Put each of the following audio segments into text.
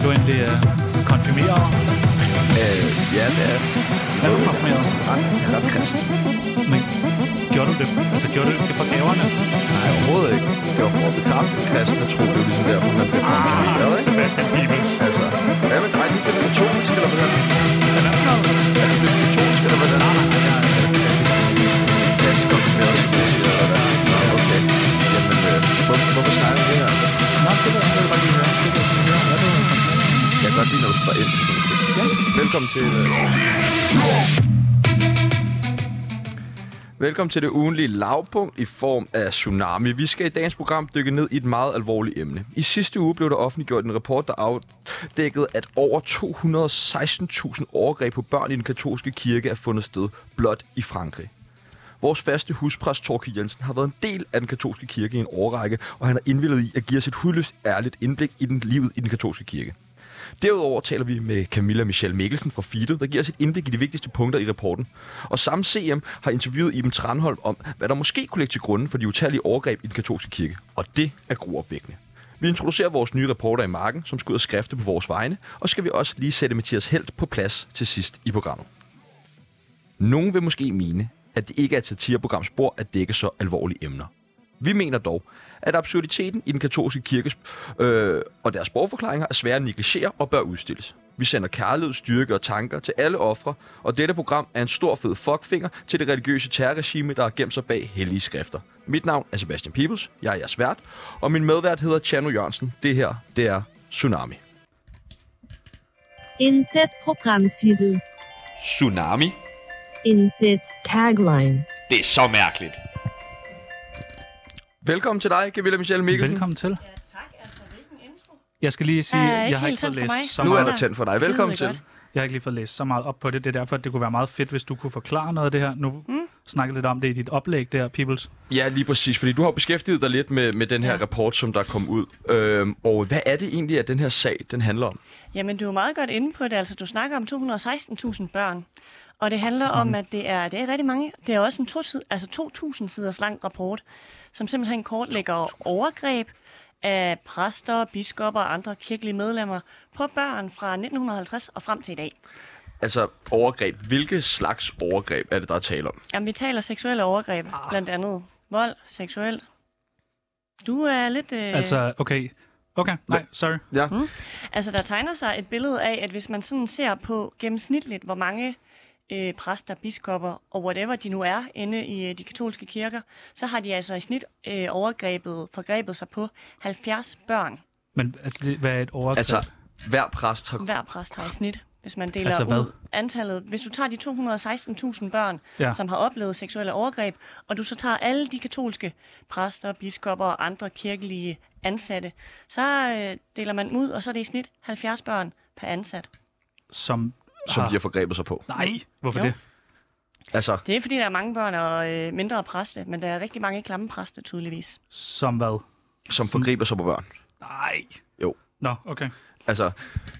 er du egentlig uh, konfirmeret? Øh, ja, det er Er du konfirmeret? ret, ret kristen. Men gjorde du det? Altså, gjorde du det for gaverne? Nej, overhovedet ikke. Det var for at bekræfte den kristne tro. Det er jo ligesom derfor, man bliver konfirmeret, ikke? Sebastian Peebles. Altså, hvad med dig? Du bliver katolsk, eller hvordan? Er det noget? Er blevet katolsk, eller hvordan? Klassisk konfirmeret, som det siger, eller hvad? Nå, okay. Jamen, øh, hvor, hvorfor snakker vi det her? Kan godt lide, når du spørger ind. Velkommen til... Øh... Velkommen til det ugenlige lavpunkt i form af Tsunami. Vi skal i dagens program dykke ned i et meget alvorligt emne. I sidste uge blev der offentliggjort en rapport, der afdækkede, at over 216.000 overgreb på børn i den katolske kirke er fundet sted blot i Frankrig. Vores faste huspræst Torke Jensen har været en del af den katolske kirke i en årrække, og han har indvillet i at give os et hudløst ærligt indblik i den livet i den katolske kirke. Derudover taler vi med Camilla Michelle Mikkelsen fra FIDE, der giver os et indblik i de vigtigste punkter i rapporten. Og samme CM har interviewet Iben Tranholm om, hvad der måske kunne ligge til grunden for de utallige overgreb i den katolske kirke. Og det er gruopvækkende. Vi introducerer vores nye reporter i marken, som skal ud og skrifte på vores vegne, og skal vi også lige sætte Mathias Helt på plads til sidst i programmet. Nogen vil måske mene, at det ikke er et satireprograms spor at dække så alvorlige emner. Vi mener dog, at absurditeten i den katolske kirkes øh, og deres borgforklaringer er svære at negligere og bør udstilles. Vi sender kærlighed, styrke og tanker til alle ofre, og dette program er en stor fed fuckfinger til det religiøse terrorregime, der har gemt sig bag hellige skrifter. Mit navn er Sebastian Peebles, jeg er jeres vært, og min medvært hedder Chano Jørgensen. Det her, det er Tsunami. Indsæt programtitel. Tsunami? Indsæt tagline. Det er så mærkeligt. Velkommen til dig, Camilla Michelle Mikkelsen. Velkommen til. Ja, tak. Altså, hvilken intro? Jeg skal lige sige, jeg jeg har ikke fået læst så Nu er meget. der tændt for dig. Velkommen til. godt. Jeg har ikke lige fået læst så meget op på det. Det er derfor, at det kunne være meget fedt, hvis du kunne forklare noget af det her. Nu mm. snakke lidt om det i dit oplæg der, Peoples. Ja, lige præcis, fordi du har beskæftiget dig lidt med, med den her Ja. rapport, som der kom ud. Øhm, og hvad er det egentlig, at den her sag, den handler om? Jamen, du er meget godt inde på det. Altså, du snakker om 216.000 børn. Og det handler om, at det er, det er rigtig mange. Det er også en to, altså 2.000 siders lang rapport, som simpelthen kortlægger overgreb af præster, biskopper og andre kirkelige medlemmer på børn fra 1950 og frem til i dag. Altså overgreb. Hvilke slags overgreb er det, der er tale om? Jamen, vi taler seksuelle overgreb, blandt andet vold, seksuelt. Du er lidt... Øh, Altså, okay. Okay, nej, sorry. Ja. Altså, der tegner sig et billede af, at hvis man sådan ser på gennemsnitligt, hvor mange øh, præster, biskopper og whatever de nu er inde i øh, de katolske kirker, så har de altså i snit øh, overgrebet, forgrebet sig på 70 børn. Men altså, det, hvad er et overgreb? Altså, hver præst har... Hver præst har i snit, hvis man deler Altså hvad? ud antallet. Hvis du tager de 216.000 børn, Ja. som har oplevet seksuelle overgreb, og du så tager alle de katolske præster, biskopper og andre kirkelige ansatte, så øh, deler man ud, og så er det i snit 70 børn per ansat. som, som har... de har forgrebet sig på. Nej, hvorfor Jo. det? Altså, Det er fordi, der er mange børn og øh, mindre præste, men der er rigtig mange klamme præster, tydeligvis. Som hvad? som forgriber sig på børn. Nej. Jo. Nå, okay. Altså,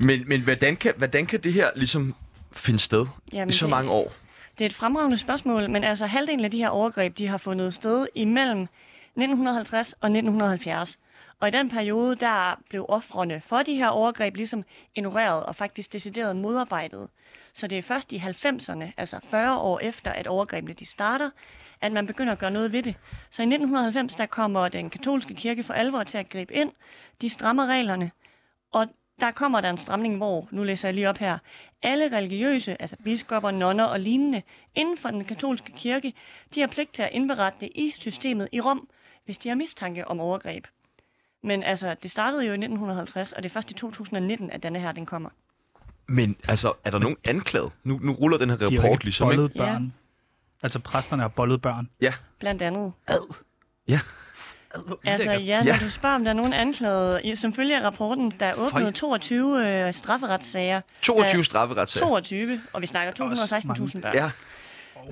men, men hvordan, kan, hvordan kan det her ligesom finde sted Jamen, i så det- mange år? Det er et fremragende spørgsmål, men altså halvdelen af de her overgreb, de har fundet sted imellem 1950 og 1970. Og i den periode, der blev offrene for de her overgreb ligesom ignoreret og faktisk decideret modarbejdet. Så det er først i 90'erne, altså 40 år efter, at overgrebene de starter, at man begynder at gøre noget ved det. Så i 1990, der kommer den katolske kirke for alvor til at gribe ind. De strammer reglerne, og der kommer der en stramning, hvor, nu læser jeg lige op her, alle religiøse, altså biskopper, nonner og lignende, inden for den katolske kirke, de har pligt til at indberette det i systemet i Rom, hvis de har mistanke om overgreb. Men altså, det startede jo i 1950, og det er først i 2019, at denne her, den kommer. Men altså, er der nogen anklaget? Nu, nu ruller den her De rapport ligesom, ikke? børn. Altså, præsterne har bollet børn. Ja, Blandt andet. ja. Altså ja, Ja. når du spørger, om der er nogen anklaget, i- som følge af rapporten, der er åbnet Føj. 22 øh, strafferetssager. 22 Der- strafferetssager. 22, og vi snakker 216.000 børn. Ja,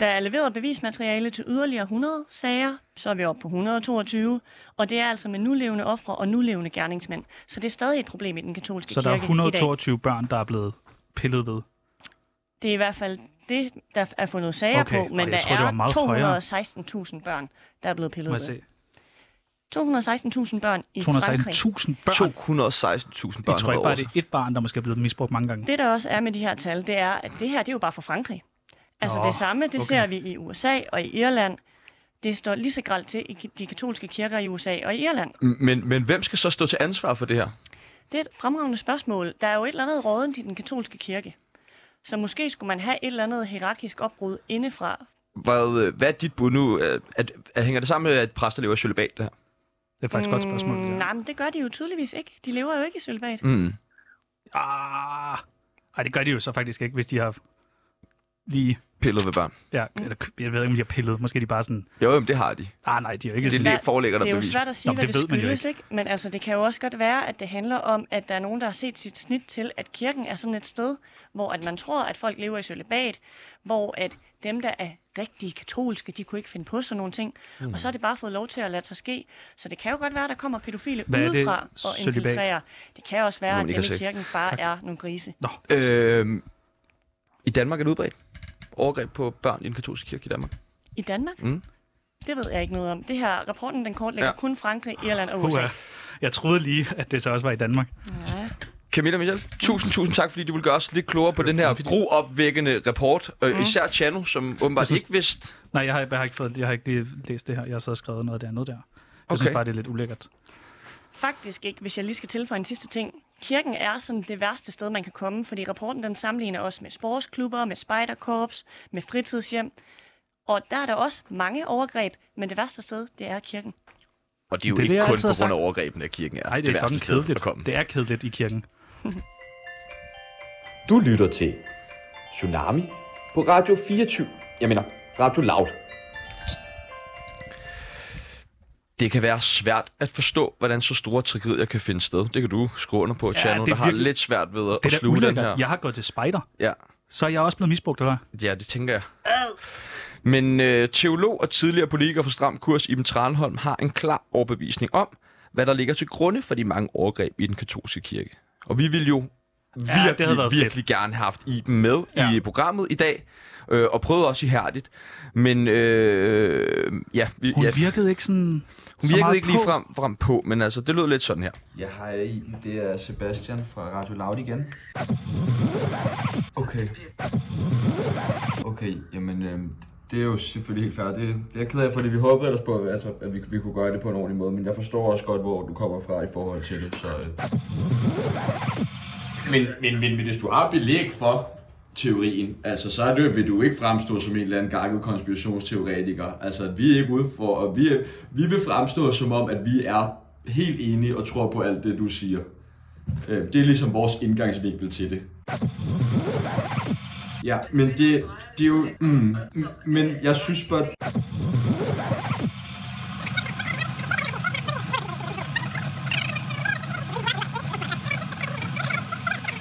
Der er leveret bevismateriale til yderligere 100 sager, så er vi oppe på 122, og det er altså med nulevende ofre og nulevende gerningsmænd. Så det er stadig et problem i den katolske Så der kirke er i dag. 122 børn, der er blevet pillet ved. Det er i hvert fald det, der er fundet sager Okay, på, men der meget er højere. 216.000 børn, der er blevet pillet ved. se. 216.000 børn i Frankrig. 216.000 børn. 216.000 børn Jeg tror ikke bare, det er et barn, der måske er blevet misbrugt mange gange. Det, der også er med de her tal, det er, at det her, det er jo bare for Frankrig. Altså Nå, det samme, det okay. ser vi i USA og i Irland. Det står lige så gralt til i de katolske kirker i USA og i Irland. Men, men hvem skal så stå til ansvar for det her? Det er et fremragende spørgsmål. Der er jo et eller andet rådent i den katolske kirke. Så måske skulle man have et eller andet hierarkisk opbrud indefra. Hvad, hvad er dit bud nu? At, at, at hænger det sammen med, at præster lever i cølibat, det her? Det er faktisk et godt spørgsmål. Mm, Det der. nej, men det gør de jo tydeligvis ikke. De lever jo ikke i cølibat. Mm. Ah, ej, det gør de jo så faktisk ikke, hvis de har lige... Pillet ved børn. Ja, eller, jeg ved ikke, om de har pillet. Måske er de bare sådan... Jo, jamen, det har de. Ah, nej, de er jo ikke Det sådan... er forelægger der Det er jo svært at sige, Nå, hvad det det, ved man jo skyldes, ikke? Men altså, det kan jo også godt være, at det handler om, at der er nogen, der har set sit snit til, at kirken er sådan et sted, hvor at man tror, at folk lever i cølibat, hvor at dem, der er rigtig katolske, de kunne ikke finde på sådan nogle ting. Mm. Og så har det bare fået lov til at lade sig ske. Så det kan jo godt være, at der kommer pædofile Hvad det, udefra og infiltrerer. Det kan også Det være, at dem i kirken bare Tak. er nogle grise. Nå, Øhm, I Danmark er det udbredt. Overgreb på børn i den katolske kirke i Danmark. I Danmark? Mm. Det ved jeg ikke noget om. Det her, rapporten den kortlægger Ja. kun Frankrig, Irland og USA. Uha. Jeg troede lige, at det så også var i Danmark. Ja. Camilla Michel, tusind, tusind tak, fordi du vil gøre os lidt klogere på den her groopvækkende rapport. Mm. Især Chano, som åbenbart synes- ikke vidste. Nej, jeg har, jeg har, ikke, fået, jeg har ikke lige læst det her. Jeg har så skrevet noget af det andet der. Jeg Okay. synes bare, det er lidt ulækkert. Faktisk ikke, hvis jeg lige skal tilføje en sidste ting. Kirken er sådan det værste sted, man kan komme, fordi rapporten den sammenligner også med sportsklubber, med spejderkorps, med fritidshjem. Og der er der også mange overgreb, men det værste sted, det er kirken. Og det er jo Det ikke det, kun på grund af sagt. overgrebene, at kirken er Nej, det, det er værste sted at kedeligt. komme. Det er kedeligt i kirken. Du lytter til Tsunami på Radio 24. Jeg mener, Radio Loud. Det kan være svært at forstå, hvordan så store tragedier kan finde sted. Det kan du skrive under på, Ja, er der har lidt svært ved at, at sluge den her. Jeg har gået til spejder, Ja. så er jeg også blevet misbrugt, eller? Ja, det tænker jeg. Men øh, teolog og tidligere politiker for Stram Kurs, Iben Tranholm, har en klar overbevisning om, hvad der ligger til grunde for de mange overgreb i den katolske kirke. Og vi vil jo det havde virkelig, været virkelig gerne have haft Iben med Ja. ja. i programmet i dag, øh, og prøvet også ihærdigt. Men øh, ja, vi, Hun ja, virkede ikke sådan... hun så virkede ikke lige på. frem, frem på, men altså, det lød lidt sådan her. Ja, hej Iben. Det er Sebastian fra Radio Loud igen. Okay. Okay, jamen øhm, det er jo selvfølgelig helt fair. Det, det er jeg ked af, fordi vi håbede ellers på, altså, at vi, vi kunne gøre det på en ordentlig måde, men jeg forstår også godt, hvor du kommer fra i forhold til det, så... Øh. Men, men, men, men hvis du har belæg for teorien, altså så er det, vil du ikke fremstå som en eller anden gakket konspirationsteoretiker. Altså, at vi er ikke ude for, og vi, er, vi vil fremstå som om, at vi er helt enige og tror på alt det, du siger. Øh, det er ligesom vores indgangsvinkel til det. Ja, men det, det er jo... Mm, men jeg synes bare...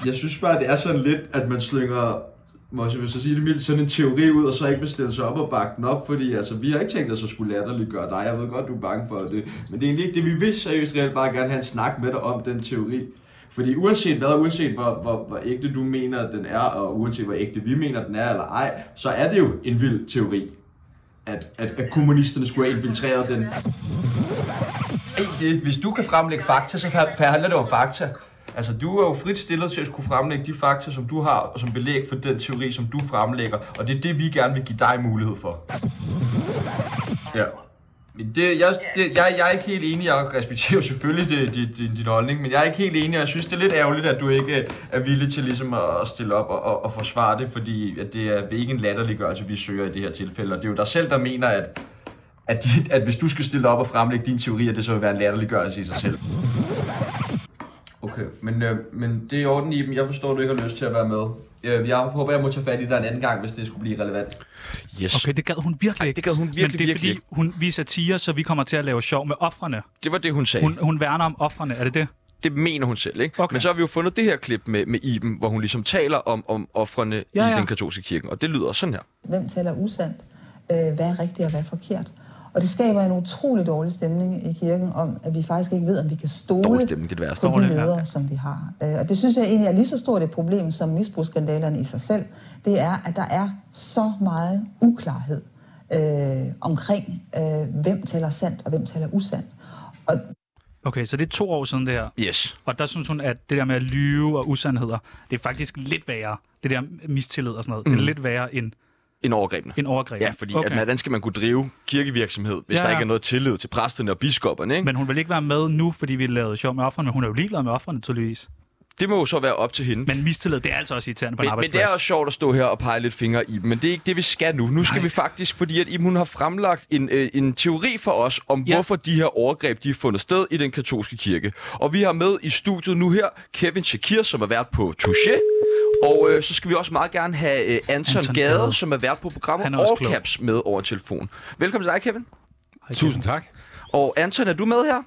Jeg synes bare, det er sådan lidt, at man slynger måske jeg vil så sige det mildt, sådan en teori ud, og så ikke vil stille sig op og bakke den op, fordi altså, vi har ikke tænkt os at skulle latterligt gøre dig. Jeg ved godt, du er bange for det. Men det er egentlig ikke det, vi vil seriøst reelt bare gerne have en snak med dig om den teori. Fordi uanset hvad, uanset hvor, hvor, hvor ægte du mener, den er, og uanset hvor ægte vi mener, den er eller ej, så er det jo en vild teori, at, at, at kommunisterne skulle have infiltreret den. Det, hvis du kan fremlægge fakta, så handler det om fakta. Altså, du er jo frit stillet til at skulle fremlægge de fakta, som du har, og som belæg for den teori, som du fremlægger. Og det er det, vi gerne vil give dig mulighed for. Ja. Men Det, jeg, det, jeg, jeg er ikke helt enig, jeg respekterer selvfølgelig det, det, din, din holdning, men jeg er ikke helt enig, og jeg synes, det er lidt ærgerligt, at du ikke er villig til ligesom at stille op og, og, og forsvare det, fordi at det er ikke en latterliggørelse, vi søger i det her tilfælde, og det er jo dig selv, der mener, at, at, de, at hvis du skal stille op og fremlægge din teori, at det så vil være en latterliggørelse i sig selv. Okay, men, øh, men det er i orden, Iben. Jeg forstår, at du ikke har lyst til at være med. Øh, jeg håber, jeg må tage fat i dig en anden gang, hvis det skulle blive relevant. Yes. Okay, det gad hun virkelig ikke. det gad hun Men virkelig, det er virkelig fordi, hun vi er satire, så vi kommer til at lave sjov med offrene. Det var det, hun sagde. Hun, hun værner om offrene, er det det? Det mener hun selv, ikke? Okay. Men så har vi jo fundet det her klip med, med Iben, hvor hun ligesom taler om, om offrene Ja, ja, i den katolske kirke, og det lyder sådan her. Hvem taler usandt? Øh, hvad er rigtigt og hvad er forkert? Og det skaber en utrolig dårlig stemning i kirken om, at vi faktisk ikke ved, om vi kan stole Dårlig stemning, det værste. på de Dårlig, ja. ledere, som vi har. Øh, Og det synes jeg egentlig er lige så stort et problem som misbrugsskandalerne i sig selv. Det er, at der er så meget uklarhed øh, omkring, øh, hvem taler sandt og hvem taler usandt. Og Okay, så det er to år siden det her. Yes. Og der synes hun, at det der med at lyve og usandheder, det er faktisk lidt værre. Det der mistillid og sådan noget. Mm. Det er lidt værre end, En overgrebene. end overgreb. Ja, fordi okay. at, hvordan skal man kunne drive kirkevirksomhed, hvis Ja, ja, der ikke er noget tillid til præsterne og biskopperne, ikke? Men... Hun vil ikke være med nu, fordi vi lavede sjov med offrene, men hun er jo ligeglad med offrene, tydeligvis. Det må jo så være op til hende. Men mistillid, det er altså også irriterende på en Men, men arbejdsplads. det er også sjovt at stå her og pege lidt fingre i dem, men det er ikke det, vi skal nu. Nu skal Nej. vi faktisk, fordi at Iben, hun har fremlagt en, øh, en teori for os om, Ja. hvorfor de her overgreb, de er fundet sted i den katolske kirke. Og vi har med i studiet nu her Kevin Shakir, som er vært på Touché. Og øh, så skal vi også meget gerne have øh, Anton, Anton Gade. Gade, som er vært på programmet er også All klog. Caps med over telefon. Velkommen til dig, Kevin. Hej, Tusind tak. Og Anton, er du med her?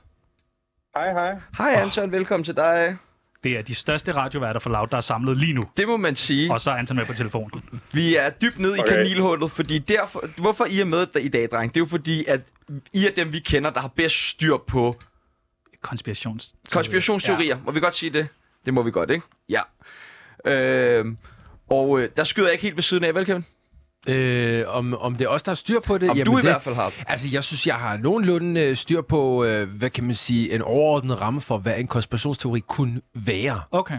Hej, hej. Hej Anton, velkommen til dig. Det er de største radioværter for Loud, der er samlet lige nu. Det må man sige. Og så er Anton med på telefonen. Vi er dybt nede i Okay. kanilhullet, fordi derfor, hvorfor I er med i dag, dreng, det er jo fordi, at I er dem, vi kender, der har bedst styr på Konspirations... konspirationsteorier. Ja. Må vi godt sige det? Det må vi godt, ikke? Ja. Øhm, og øh, der skyder jeg ikke helt ved siden af, vel, Kevin? Øh, om, om det er os, der har styr på det? Om du i det, hvert fald har. Altså, jeg synes, jeg har nogenlunde øh, styr på, øh, hvad kan man sige, en overordnet ramme for, hvad en konspirationsteori kunne være. Okay.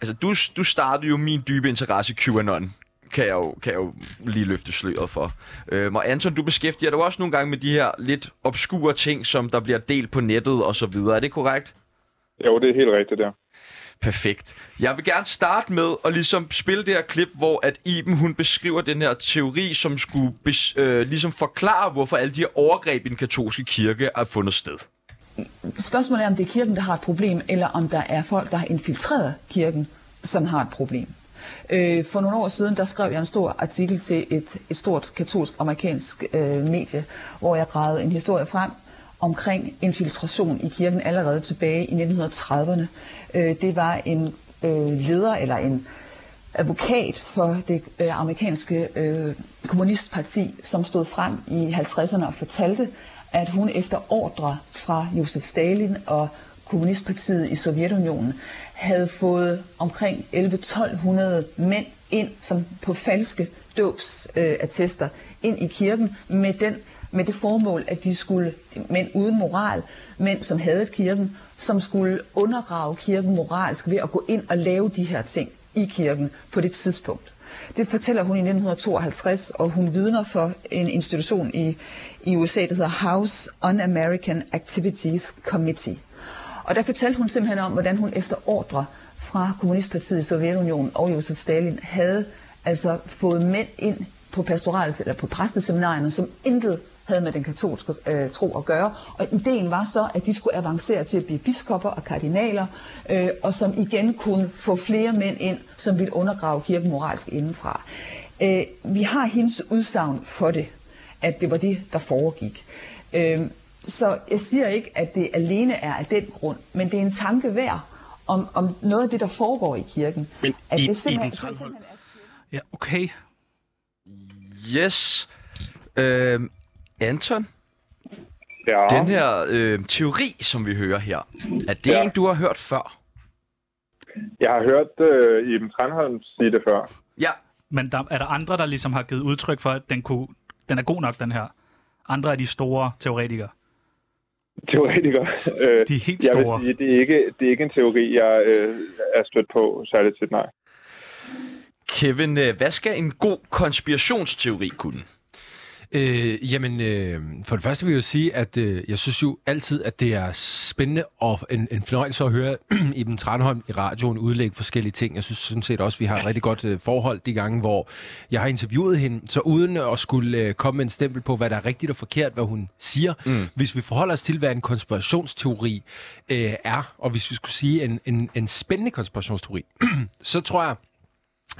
Altså, du, du startede jo min dybe interesse i QAnon. Kan jeg jo, kan jeg jo lige løfte sløret for. Øhm, og Anton, du beskæftiger dig også nogle gange med de her lidt obskure ting, som der bliver delt på nettet og så videre. Er det korrekt? Jo, det er helt rigtigt der. Perfekt. Jeg vil gerne starte med at ligesom spille det her klip, hvor at Iben hun beskriver den her teori, som skulle bes, øh, ligesom forklare, hvorfor alle de her overgreb i den katolske kirke er fundet sted. Spørgsmålet er, om det er kirken, der har et problem, eller om der er folk, der har infiltreret kirken, som har et problem. Øh, For nogle år siden, der skrev jeg en stor artikel til et, et stort katolsk amerikansk øh, medie, hvor jeg gravede en historie frem omkring infiltration i kirken allerede tilbage i 1930'erne. Øh, det var en øh, leder eller en advokat for det øh, amerikanske kommunistparti, som stod frem i 50'erne og fortalte, at hun efter ordre fra Josef Stalin og kommunistpartiet i Sovjetunionen havde fået omkring 11-1200 mænd ind som på falske dåbsattester øh, ind i kirken med, den, med det formål, at de skulle, mænd uden moral, mænd som havde kirken, som skulle undergrave kirken moralsk ved at gå ind og lave de her ting i kirken på det tidspunkt. Det fortæller hun i 1952, og hun vidner for en institution i, i USA, der hedder House Un-American Activities Committee. Og der fortalte hun simpelthen om, hvordan hun efter ordre fra Kommunistpartiet i Sovjetunionen og Josef Stalin havde altså fået mænd ind på pastorals eller på præsteseminarierne, som intet havde med den katolske øh, tro at gøre. Og ideen var så, at de skulle avancere til at blive biskopper og kardinaler, øh, og som igen kunne få flere mænd ind, som ville undergrave kirken moralsk indenfra. Øh, vi har hendes udsagn for det, at det var det, der foregik. Øh, så jeg siger ikke, at det alene er af den grund, men det er en tanke værd om, om noget af det, der foregår i kirken. Men at i- det i simpelthen, den det simpelthen er Ja, okay. Yes. Øhm, Anton, Ja, den her øh, teori, som vi hører her, er det Ja. en, du har hørt før? jeg har hørt øh, Iben Tranholm sige det før. Ja. Men der, er der andre, der ligesom har givet udtryk for, at den, kunne, den er god nok, den her? Andre af de store teoretikere. Teoretiker. Øh, De er helt jeg store. vil sige, det er ikke, det er ikke en teori, jeg øh, er stødt på særligt tit, nej. Kevin, øh, hvad skal en god konspirationsteori kunne? Øh, jamen, øh, for det første vil jeg sige, at øh, jeg synes jo altid, at det er spændende og en, en fornøjelse at høre Iben Tranholm i radioen udlægge forskellige ting. Jeg synes sådan set også, at vi har et rigtig godt øh, forhold de gange, hvor jeg har interviewet hende. Så uden at skulle øh, komme med en stempel på, hvad der er rigtigt og forkert, hvad hun siger. Mm. Hvis vi forholder os til, hvad en konspirationsteori øh, er, og hvis vi skulle sige en, en, en spændende konspirationsteori, så tror jeg,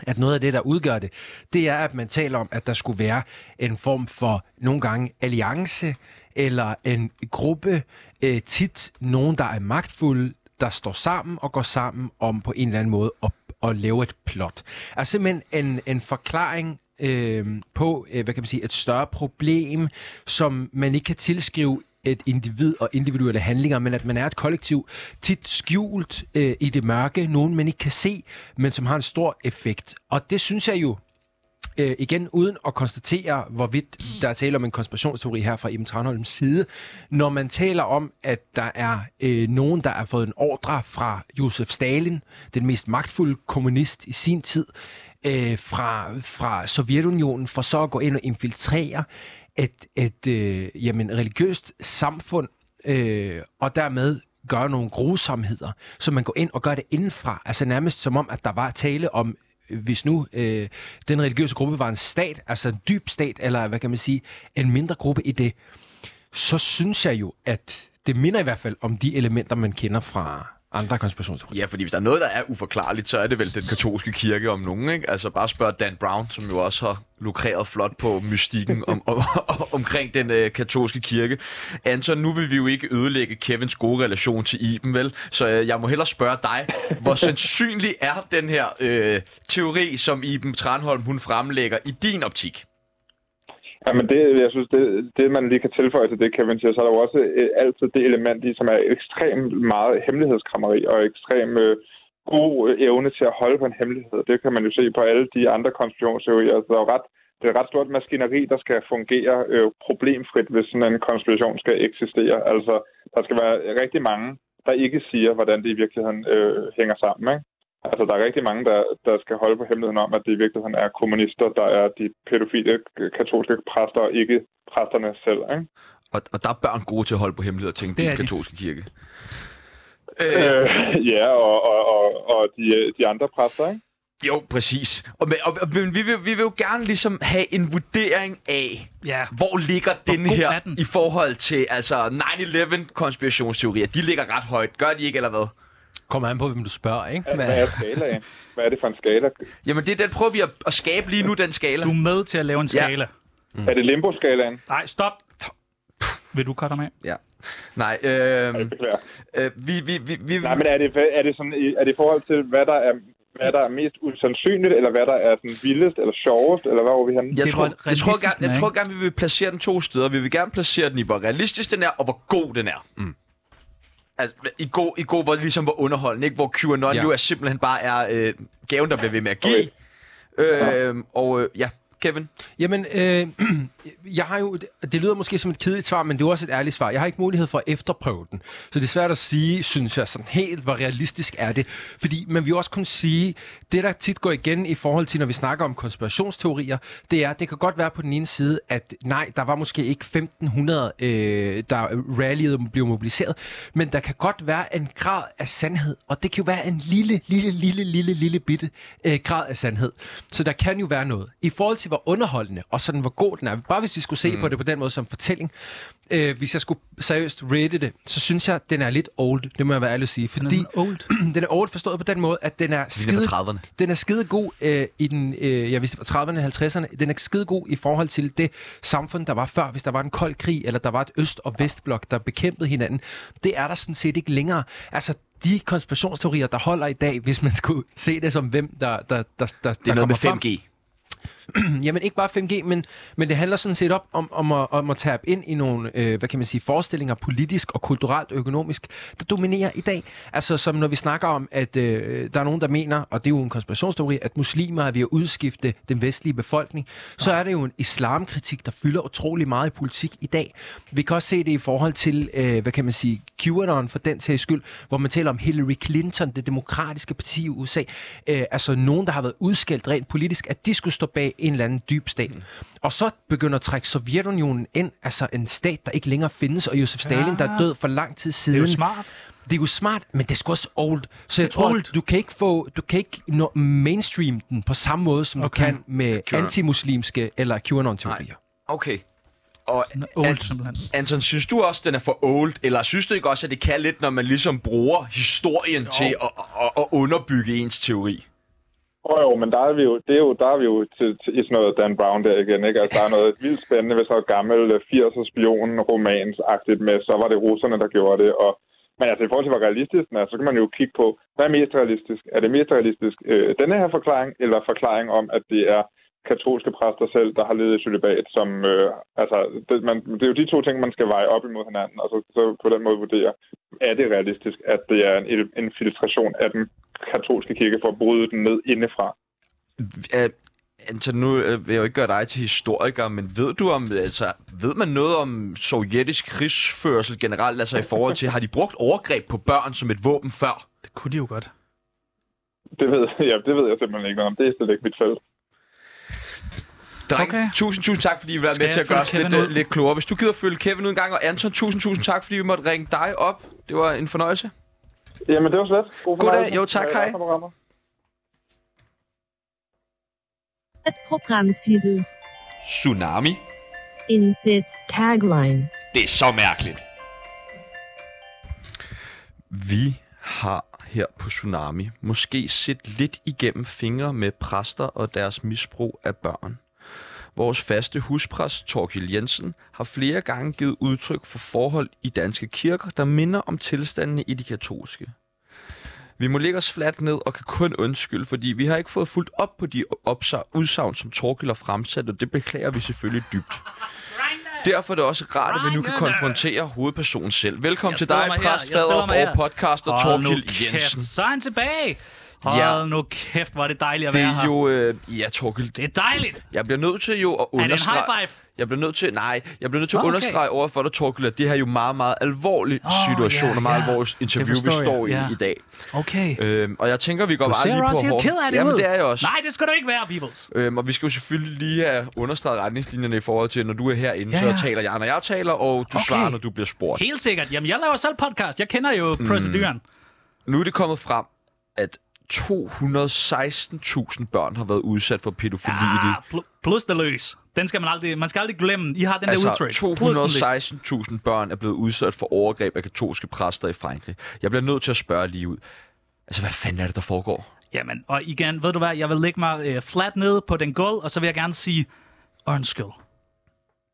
at noget af det, der udgør det, det er, at man taler om, at der skulle være en form for nogle gange alliance eller en gruppe, øh, tit nogen, der er magtfulde, der står sammen og går sammen om på en eller anden måde at, at lave et plot. Altså simpelthen en, en forklaring øh, på, øh, hvad kan man sige, et større problem, som man ikke kan tilskrive et individ og individuelle handlinger, men at man er et kollektiv, tit skjult øh, i det mørke, nogen man ikke kan se, men som har en stor effekt. Og det synes jeg jo øh, igen uden at konstatere, hvorvidt der er tale om en konspirationsteori her fra Eben Tranholms side, når man taler om, at der er øh, nogen, der har fået en ordre fra Josef Stalin, den mest magtfulde kommunist i sin tid, øh, fra, fra Sovjetunionen, for så at gå ind og infiltrere et, et øh, jamen, religiøst samfund, øh, og dermed gøre nogle grusomheder, så man går ind og gør det indenfra. Altså nærmest som om, at der var tale om hvis nu øh, den religiøse gruppe var en stat, altså en dyb stat, eller hvad kan man sige, en mindre gruppe i det, så synes jeg jo, at det minder i hvert fald om de elementer, man kender fra andre konspirationsteorier. Ja, fordi hvis der er noget, der er uforklarligt, så er det vel den katolske kirke om nogen, ikke? Altså bare spørg Dan Brown, som jo også har lukreret flot på mystikken om, om, omkring den øh, katolske kirke. Anton, nu vil vi jo ikke ødelægge Kevins gode relation til Iben, vel? Så øh, jeg må hellere spørge dig, hvor sandsynlig er den her øh, teori, som Iben Tranholm hun fremlægger i din optik? Jamen det, jeg synes, det, det man lige kan tilføje til det, Kevin siger, så er der jo også øh, altid det element i, som er ekstremt meget hemmelighedskrammeri og ekstrem øh, god øh, evne til at holde på en hemmelighed. Det kan man jo se på alle de andre konspirationsteorier. Altså, der er jo ret, det er et ret stort maskineri, der skal fungere øh, problemfrit, hvis sådan en konspiration skal eksistere. Altså, der skal være rigtig mange, der ikke siger, hvordan det i virkeligheden øh, hænger sammen. Ikke? Altså, der er rigtig mange, der, der skal holde på hemmeligheden om, at det i virkeligheden er kommunister, der er de pædofile katolske præster, og ikke præsterne selv. Ikke? Og, og der er børn gode til at holde på hemmeligheder, tænker Det den er de. katolske kirke. Øh, ja, og, og, og, og de, de andre præster, ikke? Jo, præcis. Og, men- og, og vi, vil, vi vil jo gerne ligesom have en vurdering af, Ja. hvor ligger den god her er den? i forhold til altså 9-11 konspirationsteorier. De ligger ret højt. Gør de ikke, eller hvad? Kommer an på, hvem du spørger, ikke? Hvad er skalaen? Hvad er det for en skala? Jamen, det, den prøver vi at, at skabe lige nu, den skala. Du er med til at lave en Ja. skala. Er det limbo-skalaen? Nej, stop. Vil du cutte ham af? Ja. Nej, øh, Jeg øh, vi, vi, vi, vi, Nej, men er det, er det, sådan, i- er det i forhold til, hvad der er, hvad der er mest usandsynligt, eller hvad der er sådan vildest eller sjovest, eller hvad var vi henne? jeg, det, tror, hvor jeg, tror, gerne, den jeg er, tror ikke? gerne, vi vil placere den to steder. Vi vil gerne placere den i, hvor realistisk den er, og hvor god den er. Mm. Altså, i god, i god hvor, ligesom hvor underholdende, ikke? Hvor QAnon ja. Ja. jo er simpelthen bare er øh, gaven, der bliver ved med at give. Okay. Øh, og øh, ja, Kevin. Jamen, øh, jeg har jo, det lyder måske som et kedeligt svar, men det er også et ærligt svar. Jeg har ikke mulighed for at efterprøve den. Så det er svært at sige, synes jeg, sådan helt, hvor realistisk er det. Fordi man vil også kunne sige, det der tit går igen i forhold til, når vi snakker om konspirationsteorier, det er, det kan godt være på den ene side, at nej, der var måske ikke 1500, øh, der rallyede og blev mobiliseret, men der kan godt være en grad af sandhed, og det kan jo være en lille, lille, lille, lille, lille bitte øh, grad af sandhed. Så der kan jo være noget. I forhold til, hvor underholdende og sådan, hvor god den er, bare hvis vi skulle se mm. på det på den måde som fortælling, øh, hvis jeg skulle seriøst rate det, så synes jeg, den er lidt old, det må jeg være ærlig at sige, fordi Den er old. den er old forstået på den måde, at den er skide, fra 30'erne. den er skide god øh, i den, øh, jeg vidste var 30'erne og 50'erne, den er skide god i forhold til det samfund, der var før, hvis der var en kold krig, eller der var et øst- og vestblok, der bekæmpede hinanden. Det er der sådan set ikke længere. Altså, de konspirationsteorier, der holder i dag, hvis man skulle se det som hvem, der, der, der, der Det er noget med 5G. Jamen ikke bare 5G, men, men det handler sådan set op om, om, at, om at tabe ind i nogle, øh, hvad kan man sige, forestillinger politisk og kulturelt og økonomisk, der dominerer i dag. Altså som når vi snakker om, at øh, der er nogen, der mener, og det er jo en konspirationsteori, at muslimer er ved at udskifte den vestlige befolkning, så er det jo en islamkritik, der fylder utrolig meget i politik i dag. Vi kan også se det i forhold til, øh, hvad kan man sige, QAnon for den sags skyld, hvor man taler om Hillary Clinton, det demokratiske parti i USA, øh, altså nogen, der har været udskældt rent politisk, at de skulle stå bag en eller anden dyb stat. Mm. Og så begynder at trække Sovjetunionen ind, altså en stat, der ikke længere findes, og Josef Stalin, Ja. der er død for lang tid Det siden. er jo smart. Det er jo smart, men det er sgu også old. Så jeg Det tror, old. du kan ikke få, du kan ikke nå mainstream den på samme måde, som Okay. du kan med QAnon. antimuslimske eller QAnon-teorier. Okay. Og old, Ant- simpelthen. Anton, synes du også, den er for old? Eller synes du ikke også, at det kan lidt, når man ligesom bruger historien jo. til at, at, at underbygge ens teori? Åh oh, jo, men der er vi jo, det er jo, der er vi jo til, til, i sådan noget Dan Brown der igen, ikke? Altså, der er noget vildt spændende ved sådan noget gammel øh, 80'er spion romans med, så var det russerne, der gjorde det, og men altså i forhold til, hvor realistisk den er, så kan man jo kigge på, hvad er mest realistisk? Er det mest realistisk øh, denne her forklaring, eller forklaring om, at det er katolske præster selv, der har levet i celibat, som, øh, altså, det, man, det er jo de to ting, man skal veje op imod hinanden, og så, så på den måde vurdere, er det realistisk, at det er en infiltration af den katolske kirke for at bryde den ned indefra? Øh, Anton, nu øh, vil jeg jo ikke gøre dig til historiker, men ved du om, altså, ved man noget om sovjetisk krigsførsel generelt, altså i forhold til, har de brugt overgreb på børn som et våben før? Det kunne de jo godt. Det ved, ja, det ved jeg simpelthen ikke noget om. Det er slet ikke mit felt. Dreng, Okay. tusind, tusind tak, fordi I var Skal med til at gøre os lidt, øh, ud? lidt klogere. Hvis du gider følge Kevin ud en gang, og Anton, tusind, tusind tak, fordi vi måtte ringe dig op. Det var en fornøjelse. Jamen, det var slet. God Goddag. Jo, tak. Øh, Hej. programmet. Programtitel. Tsunami. Indsæt tagline. Det er så mærkeligt. Vi har her på Tsunami måske set lidt igennem fingre med præster og deres misbrug af børn. Vores faste huspræst, Torgild Jensen, har flere gange givet udtryk for forhold i danske kirker, der minder om tilstandene i de katolske. Vi må lægge os fladt ned og kan kun undskylde, fordi vi har ikke fået fuldt op på de udsagn, som Torgild har fremsat, og det beklager vi selvfølgelig dybt. Derfor er det også rart, at vi nu kan konfrontere hovedpersonen selv. Velkommen Jeg til dig, præst, fader og podcaster kæft, Jensen. Så er han tilbage. Hold Ja. nu kæft, hvor er det dejligt at Det være er her. jo... Øh, ja, Torgild, Det er dejligt. jeg bliver nødt til jo at Er det en understrege... high five? Jeg bliver nødt til, nej, jeg bliver nødt til at Okay. understrege over for dig, Torgild, at det her er jo meget, meget alvorlig Åh, situation, ja, og meget ja. alvorligt interview, Det vi står jeg, i ja. i dag. Okay. Øhm, og jeg tænker, vi går Du bare ser lige på også helt hår- ked af det Jamen, ud. det er jeg også. Nej, det skal du ikke være, Peoples. Øhm, og vi skal jo selvfølgelig lige have understreget retningslinjerne i forhold til, når du er herinde, Ja, så ja. taler jeg, når jeg taler, og du Okay. svarer, når du bliver spurgt. Helt sikkert. Jamen, jeg laver selv podcast. Jeg kender jo Mm. proceduren. Nu er det kommet frem, at 216.000 børn har været udsat for pædofili i Ja, det. plus det løs. Den skal man aldrig, man skal aldrig glemme. I har den der udtryk. Altså, den løs. 216.000 børn er blevet udsat for overgreb af katolske præster i Frankrig. Jeg bliver nødt til at spørge lige ud. Altså, hvad fanden er det, der foregår? Jamen, og igen, ved du hvad, jeg vil lægge mig øh, fladt ned på den gulv, og så vil jeg gerne sige, undskyld.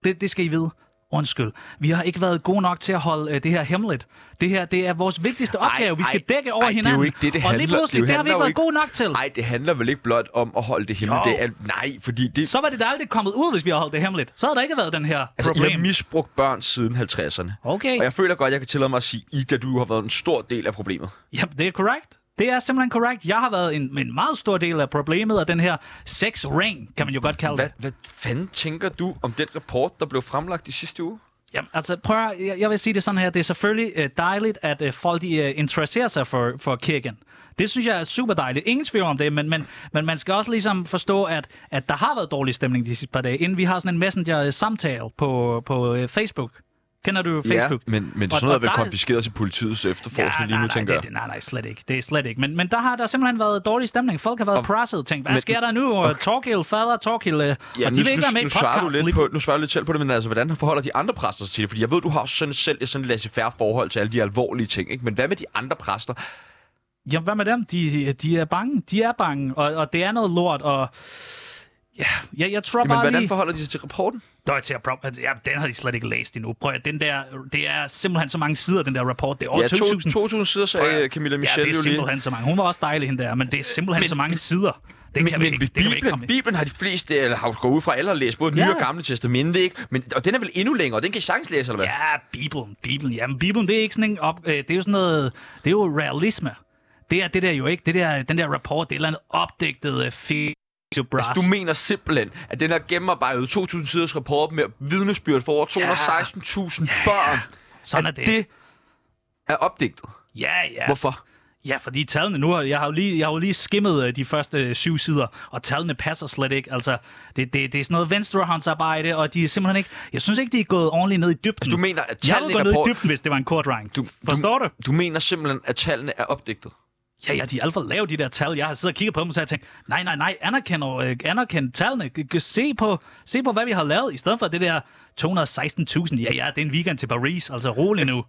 Det, det skal I vide. Undskyld. Vi har ikke været gode nok til at holde øh, det her hemmeligt. Det her, det er vores vigtigste opgave. vi skal dække over ej, hinanden. det er jo ikke det, det og handler lige pludselig, det, det har vi ikke været gode nok til. Nej, det handler vel ikke blot om at holde det hemmeligt. Jo. Det er, nej, fordi det... Så var det da aldrig kommet ud, hvis vi har holdt det hemmeligt. Så havde der ikke været den her Altså, problem. har misbrugt børn siden 50'erne. Okay. Og jeg føler godt, jeg kan tillade mig at sige, Ida, du har været en stor del af problemet. Jamen, det er korrekt. Det er simpelthen korrekt. Jeg har været en, en meget stor del af problemet af den her sex ring, kan man jo godt kalde Hvad, det. hvad fanden tænker du om den rapport, der blev fremlagt i sidste uge? Jamen, altså, prøv at, jeg, jeg vil sige det sådan her. Det er selvfølgelig uh, dejligt, at uh, folk de, uh, interesserer sig for, for kirken. Det synes jeg er super dejligt. Ingen tvivl om det, men, men, men man skal også ligesom forstå, at, at der har været dårlig stemning de sidste par dage, inden vi har sådan en messenger-samtale på, på uh, Facebook. Kender du Facebook? Ja, men, men Og- sådan noget er vel er- konfiskeret til politiets efterforskning lige nej, nu, nej, tænker jeg. det, nej, nej, slet ikke. Det er slet ikke. Men, men der har der simpelthen været dårlig stemning. Folk har været presset og tænkt, hvad men- sker der nu? Og Torkild, fader Torkild, øh, Ja, og de nu, vil ikke være med nu, i nu, svarer du lidt på, nu svarer du lidt selv på det, men altså, hvordan forholder de andre præster sig til det? Fordi jeg ved, du har sådan selv et sådan laissez-faire forhold til alle de alvorlige ting, ikke? Men hvad med de andre præster? Jamen, hvad med dem? De, de er bange. De er bange, og, og det er noget lort, og... Ja, jeg, jeg tror Jamen, bare hvordan lige... forholder de sig til rapporten? At prøve. Altså, ja, den har de slet ikke læst endnu. Prøv at, den der, det er simpelthen så mange sider, den der rapport. Det er over Ja, to- 2000. 2000 sider sagde at- Camilla Ja, Michelle det er simpelthen så mange. Hun var også dejlig, hende der, men det er simpelthen Men- så mange sider. Det Men, kan men ikke, det kan vi ikke Bibelen. Bibelen har de fleste, eller har gået ud fra alle læst, både Nye Ja. og Gamle Testamente, ikke? Men, og den er vel endnu længere, den kan I sagtens læse, eller hvad? Ja, Bibelen, Bibelen. Jamen, Bibelen, det er ikke sådan en op... Øh, det er jo sådan noget... Det er jo realisme. Det er det der jo ikke. Det der, den der rapport, det er et eller andet opdigtet øh, fis og bras. Altså, du mener simpelthen, at den her gennemarbejdet 2000 siders rapport med vidnesbyrd for over 216.000 børn, Sådan er det. det er opdigtet. Ja, ja. Hvorfor? Ja, fordi tallene nu, jeg har jo lige, jeg har jo lige skimmet øh, de første øh, syv sider, og tallene passer slet ikke. Altså, det, det, det er sådan noget venstrehåndsarbejde, og de er simpelthen ikke... Jeg synes ikke, de er gået ordentligt ned i dybden. Altså, du mener, at jeg tallene ville i gå ned rapport- i dybden, hvis det var en kort rank. Du, Forstår du? Du mener simpelthen, at tallene er opdigtet. Ja, ja, de er alt for lave, de der tal. Jeg har siddet og kigget på dem, og så har jeg tænkt, nej, nej, nej, anerkend, øh, anerkend tallene. G- g- Se på, se på, hvad vi har lavet, i stedet for det der 216.000. Ja, ja, det er en weekend til Paris. Altså, rolig nu.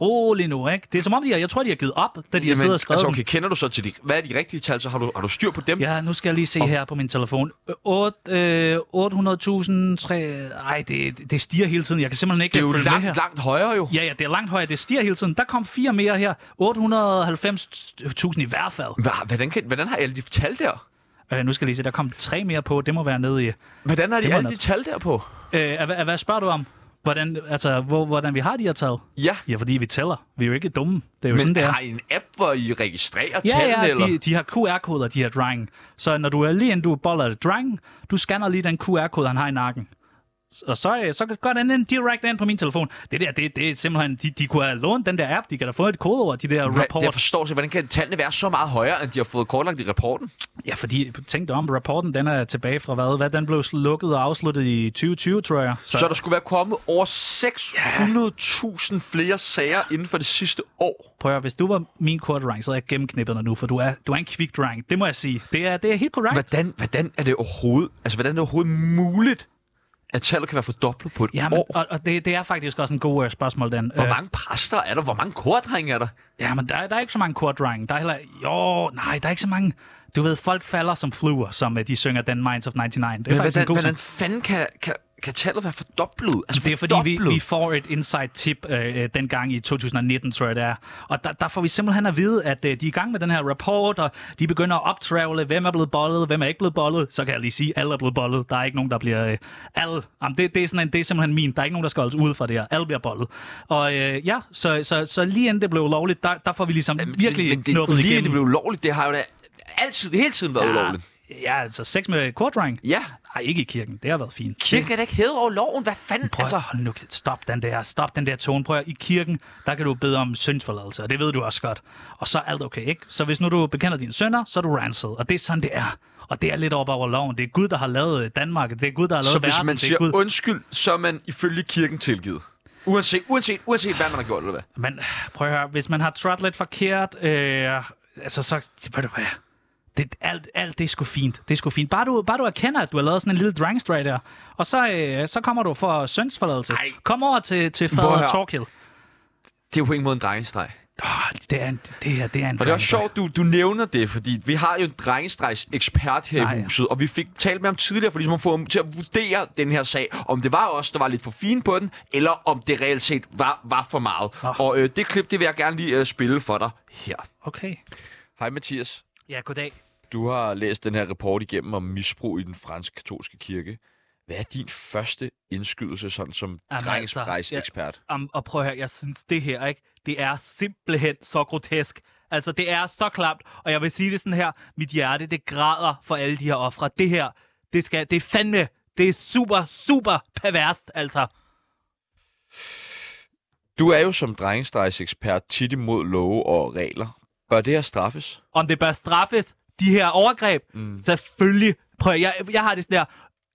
Rolig nu, ikke? Det er som om, de har, jeg tror, de har givet op, da de har siddet og skrevet altså, okay, kender du så til de... Hvad er de rigtige tal, så har du, har du styr på dem? Ja, nu skal jeg lige se her på min telefon. Øh, otte- øh, 800.000... Tre... Ej, det, det stiger hele tiden. Jeg kan simpelthen ikke Det er jo følge med langt, her. langt højere jo. Ja, ja, det er langt højere. Det stiger hele tiden. Der kom fire mere her. 890.000 i hvert fald. Hva- Hvordan, kan, hvordan har alle de tal der? Øh, nu skal jeg lige se, der kom tre mere på. Det må være nede i... Hvordan har de alle de tal der på? Øh, hvad, hvad spørger du om? Hvordan, altså, hvor, hvordan vi har de her tal? Ja, Ja, fordi vi tæller. Vi er jo ikke dumme. Det er jo men sådan, det er. har I en app, hvor I registrerer Ja, tallene, ja, eller? de, de har QR-koder, de her drenge. Så når du er lige inden du boller et dreng, du scanner lige den QR-kode, han har i nakken. Og så, øh, så går den ind direkte ind på min telefon. Det der, det, det er simpelthen, de, de kunne have lånt den der app, de kan da få et kodeord, de der Hvad, report. jeg forstår sig, hvordan kan tallene være så meget højere, end de har fået kortlagt i rapporten? Ja, fordi, tænk dig om, rapporten, den er tilbage fra hvad? hvad? Den blev lukket og afsluttet i 2020, tror jeg. Så, så der skulle være kommet over 600.000 flere sager inden for det sidste år. Prøv at, hvis du var min quarterrank, så havde jeg gennemknippet dig nu, for du er, du er en quick rank. Det må jeg sige. Det er, det er helt korrekt. Hvordan, hvordan er det overhovedet, altså hvordan er det overhovedet muligt, at tallet kan være fordoblet på et Ja, men, år? og, og det, det er faktisk også en god uh, spørgsmål, den. Hvor Øh, mange præster er der? Hvor mange kordrenge er der? Ja, men der, der er ikke så mange quarterrank. Der er heller... Jo, nej, der er ikke så mange... Du ved, folk falder som fluer, som øh, de synger Den Minds of 99. Det er Men faktisk hvordan, en god hvordan fanden kan, kan, kan tallet være fordoblet? Altså Det er fordi, vi, fordoblet? vi får et inside tip øh, øh, dengang i 2019, tror jeg det er. Og der, der får vi simpelthen at vide, at øh, de er i gang med den her rapport, og de begynder at optravle, hvem er blevet bollet, hvem er ikke blevet bollet. Så kan jeg lige sige, alle er blevet bollet. Der er ikke nogen, der bliver... Øh, alle. Jamen, det, det, er sådan en, det er simpelthen min. Der er ikke nogen, der skal holdes ude fra det her. Alle bliver bollet. Og øh, ja, så, så, så lige inden det blev lovligt, der, der får vi ligesom virkelig men det, knuppet lige inden det blev ulovligt, det har jo da altid, hele tiden været ulovligt. Ja, altså sex med quarterrank. Ja, Nej, ikke i kirken. Det har været fint. kirken er da ikke hævet over loven. Hvad fanden? Prøv, Altså, hold nu, stop den der, stop den der tone. Prøv i kirken, der kan du bede om syndsforladelse, og det ved du også godt. Og så er alt okay, ikke? Så hvis nu du bekender dine sønder, så er du rancid, og det er sådan, det er. Og det er lidt op over loven. Det er Gud, der har lavet øh, Danmark. Det er Gud, der har lavet så hvis verden. man det er siger Gud. undskyld, så er man ifølge kirken tilgivet. Uanset, uanset, uanset hvad man har gjort, eller hvad? Men prøv at høre, hvis man har trådt lidt forkert, øh, altså så, ved du hvad, det, alt, alt det er sgu fint. Det er sgu fint. Bare du, bare du erkender, at du har lavet sådan en lille drangstray der, og så, øh, så kommer du for sønsforladelse. Ej. Kom over til, til fader. Torkild. Det er jo på ingen måde en drengestreg. Oh, det, er en, det, her, det er en Og det er også sjovt, du, du nævner det, fordi vi har jo en drengestregs ekspert her Nej, i ja. huset, og vi fik talt med ham tidligere, for ligesom at få ham til at vurdere den her sag, om det var os, der var lidt for fine på den, eller om det reelt set var, var for meget. Åh. Og øh, det klip, det vil jeg gerne lige øh, spille for dig her. Okay. Hej Mathias. Ja, goddag. Du har læst den her rapport igennem om misbrug i den franske katolske kirke. Hvad er din første indskydelse sådan som altså, drengestregsekspert? Um, og prøv at høre, jeg synes det her, ikke? Det er simpelthen så grotesk. Altså, det er så klamt, og jeg vil sige det sådan her. Mit hjerte, det græder for alle de her ofre. Det her, det, skal, det er fandme, det er super, super perverst, altså. Du er jo som drengestregsekspert tit imod love og regler. Bør det her straffes? Om det bør straffes, de her overgreb, mm. selvfølgelig. Prøv at, jeg, jeg har det sådan der,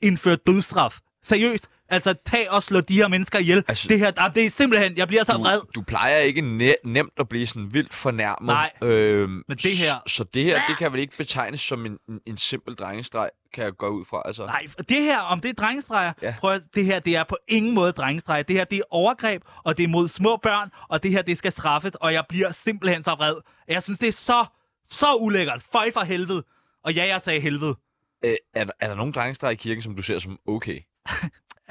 indført dødsstraf. Seriøst. Altså, tag og slå de her mennesker ihjel. Altså- det her, ah, det er simpelthen, jeg bliver så vred. Du, plejer ikke ne- nemt at blive sådan vildt fornærmet. Nej, øhm, men det her- Så, så det her, det kan vel ikke betegnes som en, en, en simpel drengestreg, kan jeg gå ud fra. Altså. Nej, det her, om det er drengestreger, ja. prøv at, det her, det er på ingen måde drengestreger. Det her, det er overgreb, og det er mod små børn, og det her, det skal straffes, og jeg bliver simpelthen så vred. Jeg synes, det er så, så ulækkert. Føj for helvede. Og ja, jeg sagde helvede. Øh, er, der, er der nogen drengestreger i kirken, som du ser som okay?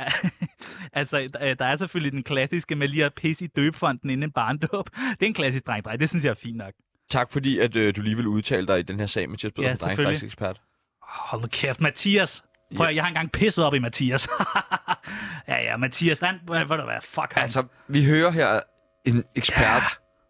altså, der, der er selvfølgelig den klassiske med lige at pisse i døbefonden inden en barndåb. Det er en klassisk drengestreger. Det synes jeg er fint nok. Tak fordi, at øh, du lige vil udtale dig i den her sag, Mathias Pedersen, Ja, ja, selvfølgelig. drengestregsekspert. Hold nu kæft, Mathias. Prøv at, jeg har engang pisset op i Mathias. ja, ja, Mathias, han, ved du hvad, fuck ham. Altså, vi hører her en ekspert ja.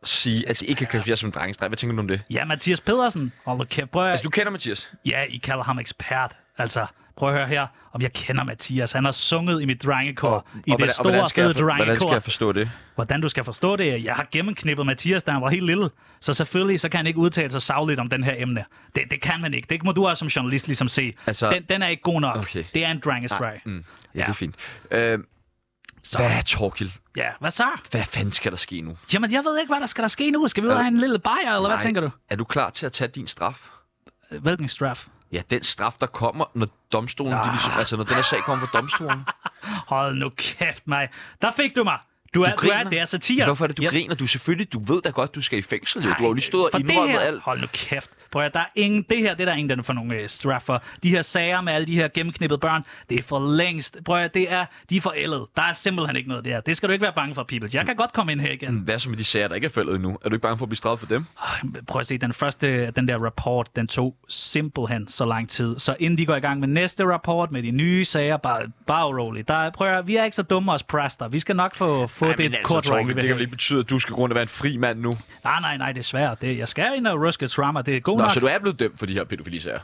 Sige, at det ikke kan kvalificeres som en drengestreg. Hvad tænker du om det? Ja, Mathias Pedersen. Hold kæft, prøv at, Altså, du kender Mathias? Ja, I kalder ham ekspert. Altså, prøv at høre her, om jeg kender Mathias. Han har sunget i mit drengekor. Og- I og det hvordan- og store, hvordan fede for- Hvordan skal drengekor. jeg forstå det? Hvordan du skal forstå det? Jeg har gennemknippet Mathias, da han var helt lille. Så selvfølgelig så kan han ikke udtale sig savligt om den her emne. Det, det kan man ikke. Det må du også som journalist ligesom se. Altså- den, den er ikke god nok. Okay. Det er en drengestray. Mm, ja, Ja. det er fint. Øh, Så, hvad er Torkild? ja, hvad så? Hvad fanden skal der ske nu? Jamen, jeg ved ikke, hvad der skal der ske nu. Skal vi ud og have en lille bajer, eller hvad tænker du? Er du klar til at tage din straf? Hvilken straf? Ja, den straf, der kommer, når domstolen, de ligesom, altså når den her sag kommer for domstolen. Hold nu kæft mig. Der fik du mig. Du er, du, er, det er satire. Hvorfor er det, du Jeg- griner? Du selvfølgelig, du ved da godt, du skal i fængsel, jo. Du har jo lige stået og indrømmet alt. Hold nu kæft. Prøv at, der er ingen, det her, det er der ingen, der får nogle øh, straf for. De her sager med alle de her gennemknippede børn, det er for længst. Prøv at, det er, de er forældet. Der er simpelthen ikke noget der. Det skal du ikke være bange for, people. Jeg kan godt komme ind her igen. Hvad så med de sager, der ikke er faldet endnu? Er du ikke bange for at blive straffet for dem? Prøv at se, den første, den der rapport, den tog simpelthen så lang tid. Så inden de går i gang med næste rapport, med de nye sager, bare, bare roligt. Der, er- prøv at, vi er ikke så dumme os præster. Vi skal nok få, få Ej, det altså, kort Torben, det kan vel ikke betyde, at du skal gå rundt og være en fri mand nu? Nej, nej, nej, det er svært. Det, jeg skal ind og ruske trauma. Det er god Nå, så du er blevet dømt for de her pædofilisager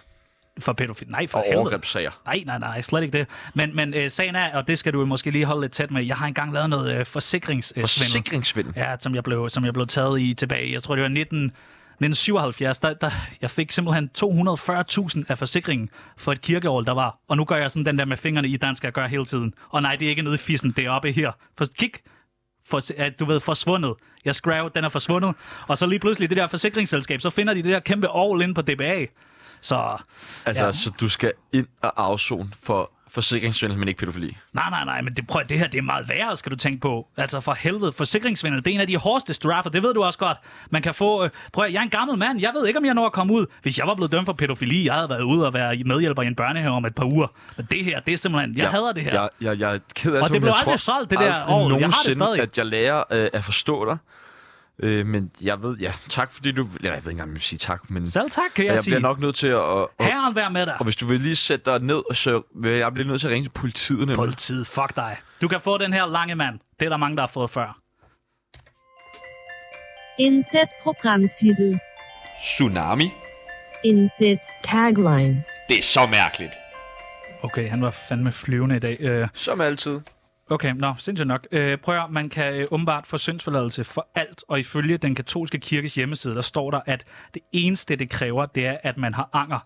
for pædofil. Nej, for og helvede. overgrebssager? Nej, nej, nej, slet ikke det. Men, men øh, sagen er, og det skal du måske lige holde lidt tæt med, jeg har engang lavet noget øh, forsikringssvindel. Forsikringssvindel? Ja, som jeg blev, som jeg blev taget i tilbage. Jeg tror, det var 19, 1977. Der, der, jeg fik simpelthen 240.000 af forsikringen for et kirkeår, der var. Og nu gør jeg sådan den der med fingrene i, den skal jeg gøre hele tiden. Og nej, det er ikke nede i fissen, det er oppe her. For kig, for, at du ved, forsvundet. Jeg skrev, den er forsvundet. Og så lige pludselig, det der forsikringsselskab, så finder de det der kæmpe all ind på DBA. Så Altså, Ja. så du skal ind og afzone for forsikringssvindel, men ikke pædofili? Nej, nej, nej, men det, prøv, det her det er meget værre, skal du tænke på. Altså for helvede, forsikringsvindel, det er en af de hårdeste straffer, det ved du også godt. Man kan få, øh, prøv jeg er en gammel mand, jeg ved ikke, om jeg når at komme ud. Hvis jeg var blevet dømt for pædofili, jeg havde været ude og være medhjælper i en børnehave om et par uger. Men det her, det er simpelthen, jeg, jeg hader det her. Jeg, jeg, jeg er ked af Og det, blev aldrig tror solgt, det der år. Jeg har det stadig. at jeg lærer øh, at forstå dig. Øh, men jeg ved, ja, tak fordi du... Jeg ved ikke engang, om jeg vil sige tak, men... Selv tak, kan jeg, jeg sige. bliver nok nødt til at... Og, og, Herren vær med dig. og hvis du vil lige sætte dig ned, så vil jeg blive nødt til at ringe til politiet. Nemlig. Politiet, fuck dig. Du kan få den her lange mand. Det er der mange, der har fået før. Indsæt programtitel. Tsunami? Indsæt tagline. Det er så mærkeligt. Okay, han var fandme flyvende i dag. Øh, Som altid. Okay, nå, sindssygt nok. Øh, prøv at, man kan øh, åbenbart få syndsforladelse for alt, og ifølge den katolske kirkes hjemmeside, der står der, at det eneste, det kræver, det er, at man har anger.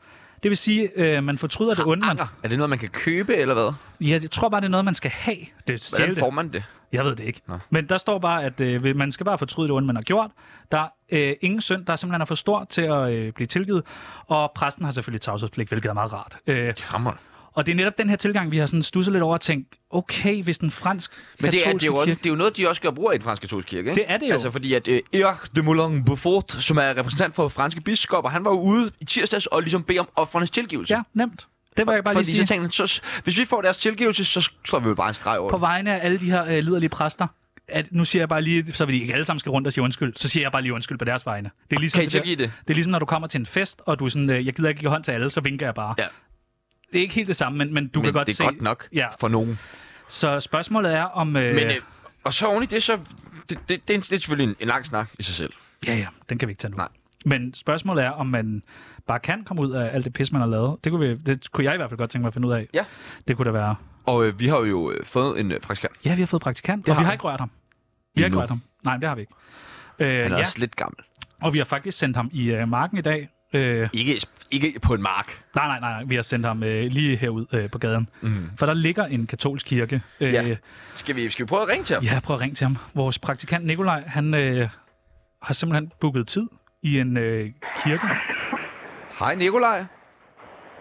Det vil sige, øh, man fortryder det onde. Man, Anger? Er det noget, man kan købe, eller hvad? ja, jeg tror bare, det er noget, man skal have. Det, Hvordan får man det? Jeg ved det ikke. Nå. Men der står bare, at øh, man skal bare fortryde det onde, man har gjort. Der er øh, ingen synd, der simpelthen er for stor til at øh, blive tilgivet. Og præsten har selvfølgelig tavshedspligt, hvilket er meget rart. Øh, Hammer. Og det er netop den her tilgang, vi har sådan stusset lidt over og tænkt, okay, hvis den fransk Men det er, det, er jo, kirke... det er jo noget, de også gør brug af i den franske katolske kirke, ikke? Det er det jo. Altså fordi at uh, Erik de Moulin Beaufort, som er repræsentant for franske biskopper, han var jo ude i tirsdags og ligesom bede om offrenes tilgivelse. Ja, nemt. Det var jeg bare Fordi lige så sige. tænkte han, så, hvis vi får deres tilgivelse, så slår vi jo bare en streg over På vegne af alle de her øh, liderlige præster, at nu siger jeg bare lige, så vil de ikke alle sammen skal rundt og sige undskyld, så siger jeg bare lige undskyld på deres vegne. Det er ligesom, Kan I det, det? det er ligesom, når du kommer til en fest, og du er sådan, øh, jeg gider ikke give hånd til alle, så vinker jeg bare. Ja. Det er ikke helt det samme, men, men du Men kan godt det er se... godt nok Ja, for nogen. så spørgsmålet er om... Øh, Men, øh, og så oven i det, så... Det, det, det, er, det er selvfølgelig en, en lang snak i sig selv. Ja, ja, den kan vi ikke tage nu. Nej. Men spørgsmålet er, om man bare kan komme ud af alt det pis, man har lavet. Det kunne, vi, det kunne jeg i hvert fald godt tænke mig at finde ud af. Ja. Det kunne da være... Og øh, vi har jo øh, fået en øh, praktikant. Ja, vi har fået praktikant, Det og vi har har vi. ikke rørt ham. Vi har ikke rørt ham. Nej, det har vi ikke. Øh, Han er ja, også lidt gammel. og vi har faktisk sendt ham i øh, marken i dag. Øh, Ikke, ikke på en mark. nej, nej, nej, nej, vi har sendt ham øh, lige herud øh, på gaden. Mm. For der ligger en katolsk kirke. Øh, Ja. Skal vi, skal vi prøve at ringe til ham? ja, prøv at ringe til ham. Vores praktikant Nikolaj, han øh, har simpelthen booket tid i en øh, kirke. Hej Nikolaj.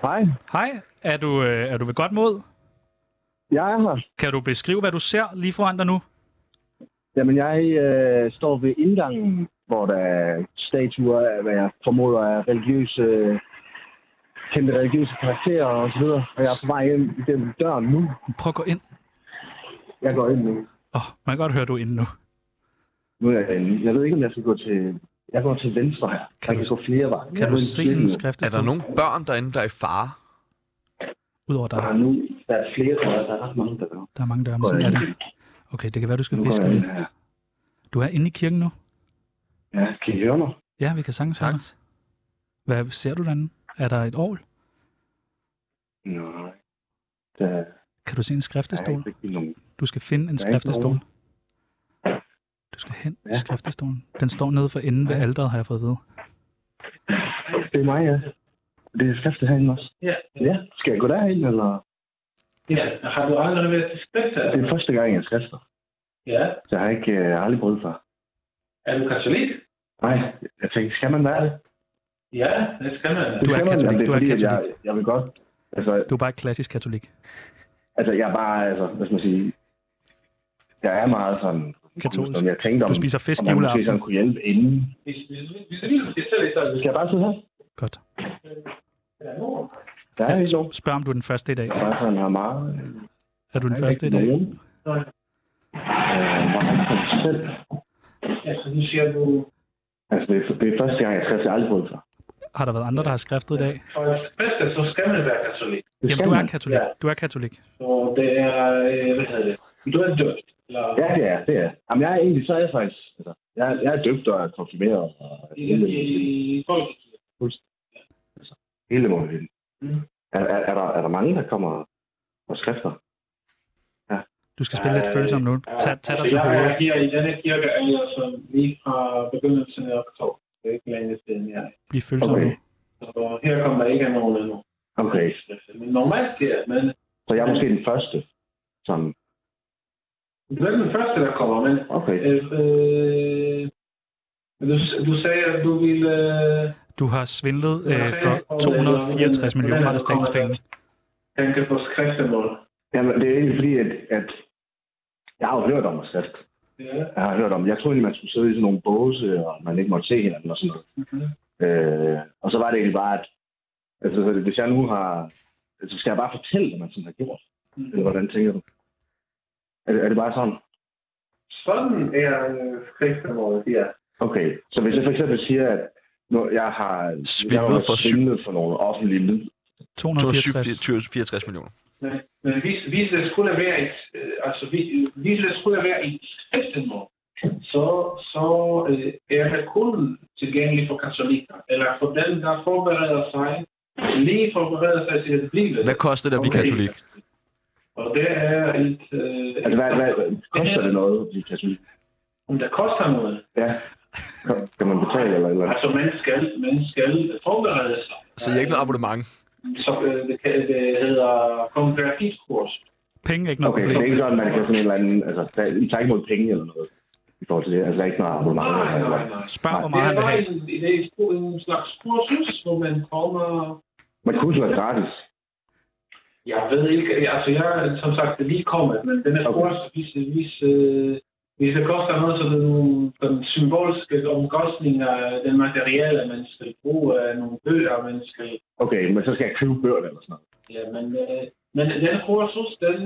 Hej, Hej, er du, øh, er du ved godt mod? jeg er her. Kan du beskrive, hvad du ser lige foran dig nu? Jamen, jeg øh, står ved indgangen, hvor der er statuer af, hvad jeg formoder er religiøse, kendte religiøse karakterer og så videre. Og jeg er på vej ind igennem døren nu. Prøv at gå ind. Jeg går ind nu. Åh, oh, man kan godt høre, du er inde nu. Nu er jeg inde. Jeg ved ikke, om jeg skal gå til... Jeg går til venstre her. Kan jeg du- kan gå flere veje. Kan jeg du se en skrift? Er der nogle børn derinde, der er i fare? Udover Der er dig. nu... Der er flere, jeg. Der er ret mange, der gør. Der er mange døre, men sådan er det. Okay, det kan være, du skal viske lidt. her. Du er inde i kirken nu? Ja, kan I høre mig? Ja, vi kan sagtens høre dig. Hvad ser du derinde? Er der et ål? Nej. Der Kan du se en skriftestol? nogen. Du skal finde en skriftestol. Du skal hen i Ja. skriftestolen. Den står nede for enden ved alderet, har jeg fået at vide. Det er mig, ja. Det er skriftet herinde også. Ja. Ja. Skal jeg gå derhen, eller? Ja, har du aldrig været til skrifter? Det er første gang, jeg skrifter. Ja. Så jeg har ikke øh, jeg har aldrig prøvet før. Er du katolik? Nej, jeg tænkte, skal man være det? Ja, det skal man. Det Du er skal man, katolik, det du er er fordi, at jeg, katolik. jeg vil godt. Altså, Du er bare klassisk katolik. altså, jeg er bare, altså, hvad skal man sige, jeg er meget sådan, Katolsk. som jeg tænkte om, Du spiser fisk om man måske juleaften. sådan kunne hjælpe inden. Hvis, hvis, hvis, hvis du lige skal Skal jeg bare sidde her? Godt. Der er nogen. Spørg, om du er den første i dag. Bare sådan har meget. Er du den er første i dag? nogen. Øh, for sig selv. Altså, nu siger du, Altså, det er, det er første gang, jeg skriver, jeg aldrig før. Har der været andre, der har skriftet i dag? for at bedste, så skal man være katolik. Det Jamen, du er katolik. Ja. Du er katolik. Så det er, øh, hvad hedder det? Du er døbt. Eller, Ja, det er det er. Jamen, jeg er egentlig, så er jeg faktisk, altså, jeg, er- jeg er døbt og er konfirmeret og i, hele, i folkekirken. hele måden. Mm. Er, er, er, der, er der mange, der kommer og skrifter? Du skal spille lidt Øh, følsom nu. Tag, tag dig til jeg er hovedet. her i denne kirke, er jeg så lige fra begyndelsen af oktober. Det er ikke længe siden, jeg er. Bliv følsom Okay. Så her kommer der ikke nogen endnu. Okay. Men normalt sker det, men Så jeg er måske den første, som... du er den første, der kommer, men Okay. øh, øh, du, du sagde, at du ville... Øh, Du har svindlet øh, for 264 millioner af statens penge. tænke på skriftemål. Jamen, det er egentlig fordi, at, at jeg har jo hørt om skrift. Ja. Jeg har hørt om, jeg troede egentlig, man skulle sidde i sådan nogle båse, og man ikke måtte se hinanden og sådan noget. Mm-hmm. Øh, og så var det egentlig bare, at altså, så hvis jeg nu har... Altså, skal jeg bare fortælle, hvad man sådan har gjort? Mm. Eller hvordan tænker du? Er det, er det bare sådan? Sådan er øh, skriftemålet, ja. Okay, så hvis jeg for eksempel siger, at nu, jeg har Svindlet for syv- svindlet for nogle offentlige midler. 264. 64 millioner. Men, men hvis, hvis det skulle være et, øh, altså hvis, hvis det skulle være et skriftemål, så, så øh, er det kun tilgængeligt for katolikker, eller for dem, der forbereder sig, lige forbereder sig til at blive det. Hvad koster det at blive Okay. katolik? Og det er et... Øh, Altså, hvad, hvad, koster det noget at blive katolik? Om det koster noget. Ja. Kan- man betale eller eller? Altså, man skal, man skal forberede sig. Så jeg er ikke noget abonnement. Så øh, det, kan, det hedder konvertitkurs. Penge er ikke noget Okay, så det er problem. ikke sådan, at man kan sådan en eller anden... Altså, der, tager ikke mod penge eller noget i forhold til det. Altså, der er ikke noget abonnement. Nej, nej, nej. Spørg, hvor meget han det vil er have. en, det er en, en slags kursus, hvor man kommer... Men kurset er gratis. Jeg ved ikke, altså jeg er som sagt lige kommet, men den er Okay. kurs, hvis, hvis, øh, hvis det koster noget, så er det nogle den symbolske omkostninger, den materiale, man skal bruge, øh, nogle bøger, man skal... Okay, men så skal jeg købe bøger eller sådan noget. Ja, men, øh, men den kursus, den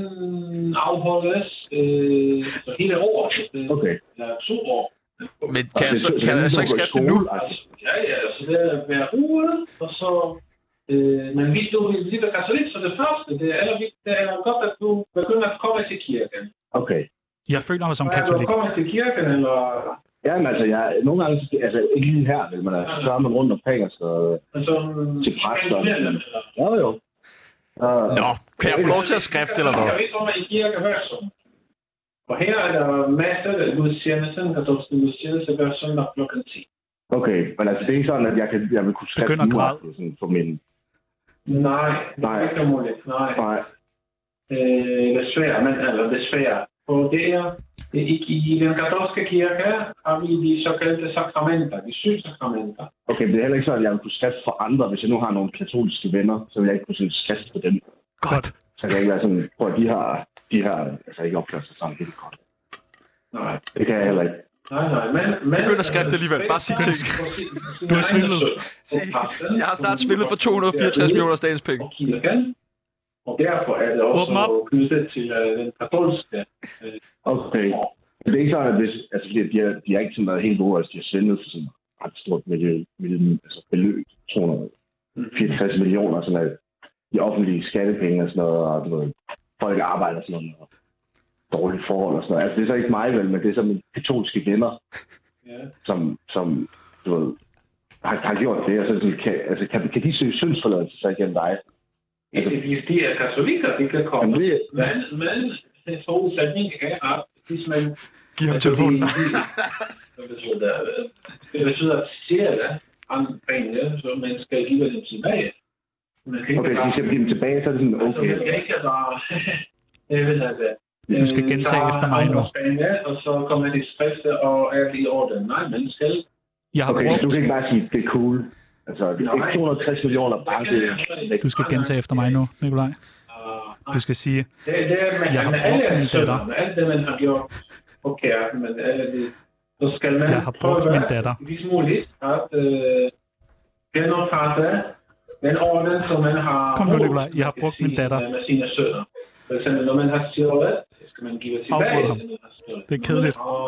afholdes øh, så hele året, øh, Okay. eller to år. Men kan jeg så, kan jeg så ikke skrifte det nu? Altså, ja, ja, altså det er hver uge, og så... Øh, men hvis du vil blive katolik, så det første, det er, allervigtigste, det er godt, at du begynder at komme til kirken. Okay. Jeg føler mig som Er du katolik. kommet til kirken, eller... Ja, men altså, jeg, nogle gange, så- altså ikke lige her, men altså, så er man rundt omkring, og så Altså, til præster. eller... Jo. Uh, Nå, kan jeg få lov til at skrifte eller hvad? Jeg ved, hvor man i kirke hver søndag. Og her er der masser af gudstjenesten, katolske gudstjeneste hver søndag klokken 10. Okay, men altså, det er ikke sådan, at jeg, kan, jeg vil kunne skrive nu sådan, for min... Nej, det Nej. ikke muligt. Nej. Nej. Øh, desværre, men eller desværre. Og det er, det ikke i den katolske kirke har vi de såkaldte sakramenter, de syv sakramenter. Okay, det er heller ikke sådan, at jeg vil kunne skrifte for andre, hvis jeg nu har nogle katolske venner, så vil jeg ikke kunne sådan skrifte for dem. Godt. Så kan jeg ikke være sådan, prøv at de har, de har altså ikke opført sig sådan helt godt. Nej. Det kan jeg heller ikke. Nej, nej, men... men Begynd at skrifte alligevel. Bare sig ting. Du har svindlet. Jeg har snart svindlet for 264 millioner af statens penge. Og derfor er det også knyttet til øh, den katolske. Øh, Okay. Det er ikke sådan, at hvis, altså, de, har, de har ikke sådan været helt gode, altså de har svendet for sådan et ret stort miljø, miljø, altså beløb, 264 millioner, sådan noget, de offentlige skattepenge og sådan noget, og du ved, folk arbejder og sådan noget, og dårlige forhold og sådan noget. Altså, det er så ikke mig vel, men det er så mine katolske venner, ja. som, som du ved, har, har gjort det, og så sådan, kan, altså, kan, kan de søge syndsforladelse så igennem dig? Altså, hvis de er katolikker, de kan komme. Men det, Men, men den forudsætning er, at hvis man... Giv ham telefonen. Det betyder, det betyder at stjæle andre penge, så man skal give dem tilbage. Man kan ikke okay, bare- de skal give dem tilbage, så er det sådan, Altså, man okay. kan ikke bare... Jeg ved altså, Du skal gentage efter mig nu. Og så kommer de skrifte og er i orden. Nej, man skal... Jeg har Okay, så du brugt... kan ikke bare sige, det er cool. Altså, det er ikke 260 millioner bare det. Du skal gentage efter mig nu, Nikolaj. Du skal sige, Det, det er med, Jeg har brugt min datter. med alt det, man har gjort forkert, men alle det, så skal man Jeg har brugt min datter. hvis muligt, at, øh, genoprette den orden, som man har Kom nu, brugt Nikolaj. Jeg har brugt min datter. med sine sønner. For eksempel, når man har stjålet, så skal man give tilbage der har stjålet. Det er kedeligt. Og,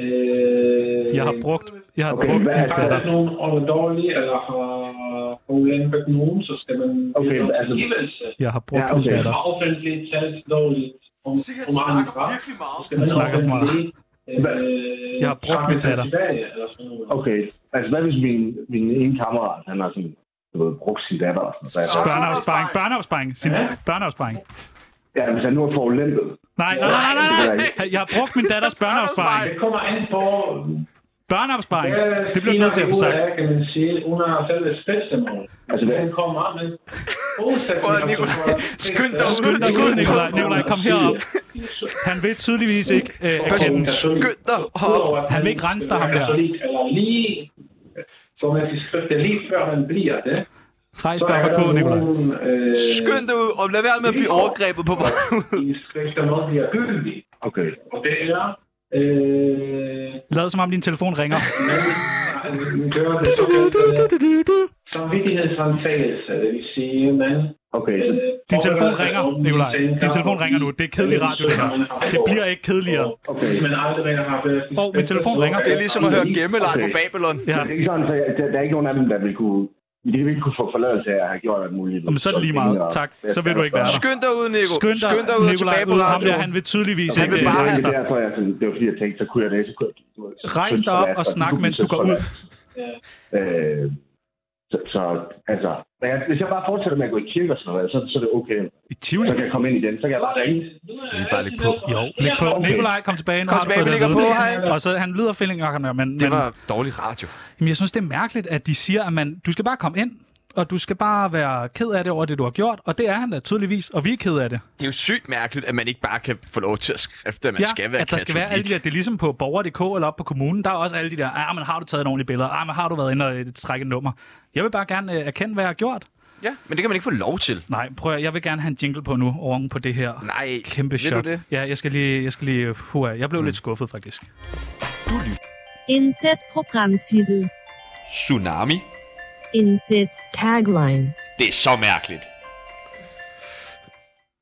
øh, Jeg har brugt, jeg har Okay, brugt hvad min er datter. Hvis nogen er dårlig eller har ulæmpet nogen, så skal man Okay, give altså-. Jeg har brugt Ja, min okay. datter. Har offentligt talt dårligt om, om andre, så skal Han man snakker for meget. øh, Jeg har brugt min datter. tilbage, eller sådan noget. Okay, altså hvad hvis min, min ene kammerat, han har sådan, du ved, brugt sin datter og sådan. Så jeg- Børneopsparing, børneopsparing, sin børneopsparing. Ja, hvis han nu er forulæmpet. Nej, nej, nej, nej, nej. Jeg har brugt min datters børneopsparing. Det kommer an på, Børneopsparing. Det bliver nødt til at få sagt. Af, kan man sige, under fælles bedstemål. Altså, hvad? Den kommer, men forudsætninger... Nikolaj, skynd dig ud. Skynd dig ud, Nikolaj. Nikolaj, kom herop. Han vil tydeligvis ikke øh, erkende. Skynd dig op. Han vil ikke rense dig, ham der. Lige, så man kan skrive det lige før man bliver det. Rejs dig op og gå, Nikolaj. Øh, Skynd dig ud, og lad være med at blive overgrebet på vej ud. I skrifter noget bliver gyldig. Okay. Og det er... Øh, Lad som om din telefon ringer. man gør det såkaldte samvittighedsrensagelse, det vil sige, man... Okay, så Din telefon ringer, Nikolaj. Din telefon ringer nu. Det er kedelig radio, det her. Det bliver ikke kedeligere. okay. Man aldrig har været... Åh, min telefon ringer. Det er ligesom at høre gemmeleg på. Babylon. Ja. Det er ikke sådan, der, der er ikke nogen af dem, der vil kunne... De vil ikke kunne få forladelse af at have gjort alt muligt. Jamen, så er det lige meget. Tak. Så vil du ikke være der. Skynd dig ud, Nico. Skynd dig, Skynd dig ud og Nikolaj, tilbage på ud. Ham der, radioen. han vil tydeligvis Han ikke vil bare øh, det, er derfor, jeg, det var fordi, jeg tænkte, så kunne jeg det, så kunne jeg... Rejs dig op og snak, mens du går ud. Øh, så, så, altså, men jeg, hvis jeg bare fortsætter med at gå i kirke og sådan noget, så, så er det okay. I Tivoli? Så kan jeg komme ind igen, så kan jeg bare ringe. Skal vi bare lægge på? Jo, læg på. Nikolaj, kom tilbage. Nu Kom tilbage, vi ligger på, hej. Og så han lyder feeling nok, men, men Det var dårlig radio. Jamen, jeg synes, det er mærkeligt, at de siger, at man, du skal bare komme ind, og du skal bare være ked af det over det, du har gjort. Og det er han da tydeligvis, og vi er ked af det. Det er jo sygt mærkeligt, at man ikke bare kan få lov til at skrifte, at man ja, skal være at der skal være alle de der, det er ligesom på borger.dk eller op på kommunen, der er også alle de der, ah, men har du taget nogle ordentlige billeder? Ah, men har du været inde og øh, trække et nummer? Jeg vil bare gerne øh, erkende, hvad jeg har gjort. Ja, men det kan man ikke få lov til. Nej, prøv at, jeg vil gerne have en jingle på nu, oven på det her. Nej, Kæmpe chok. du det? Ja, jeg skal lige, jeg skal lige, hua, jeg blev mm. lidt skuffet faktisk. Indsæt programtitel. Tsunami. Indsæt tagline. Det er så mærkeligt.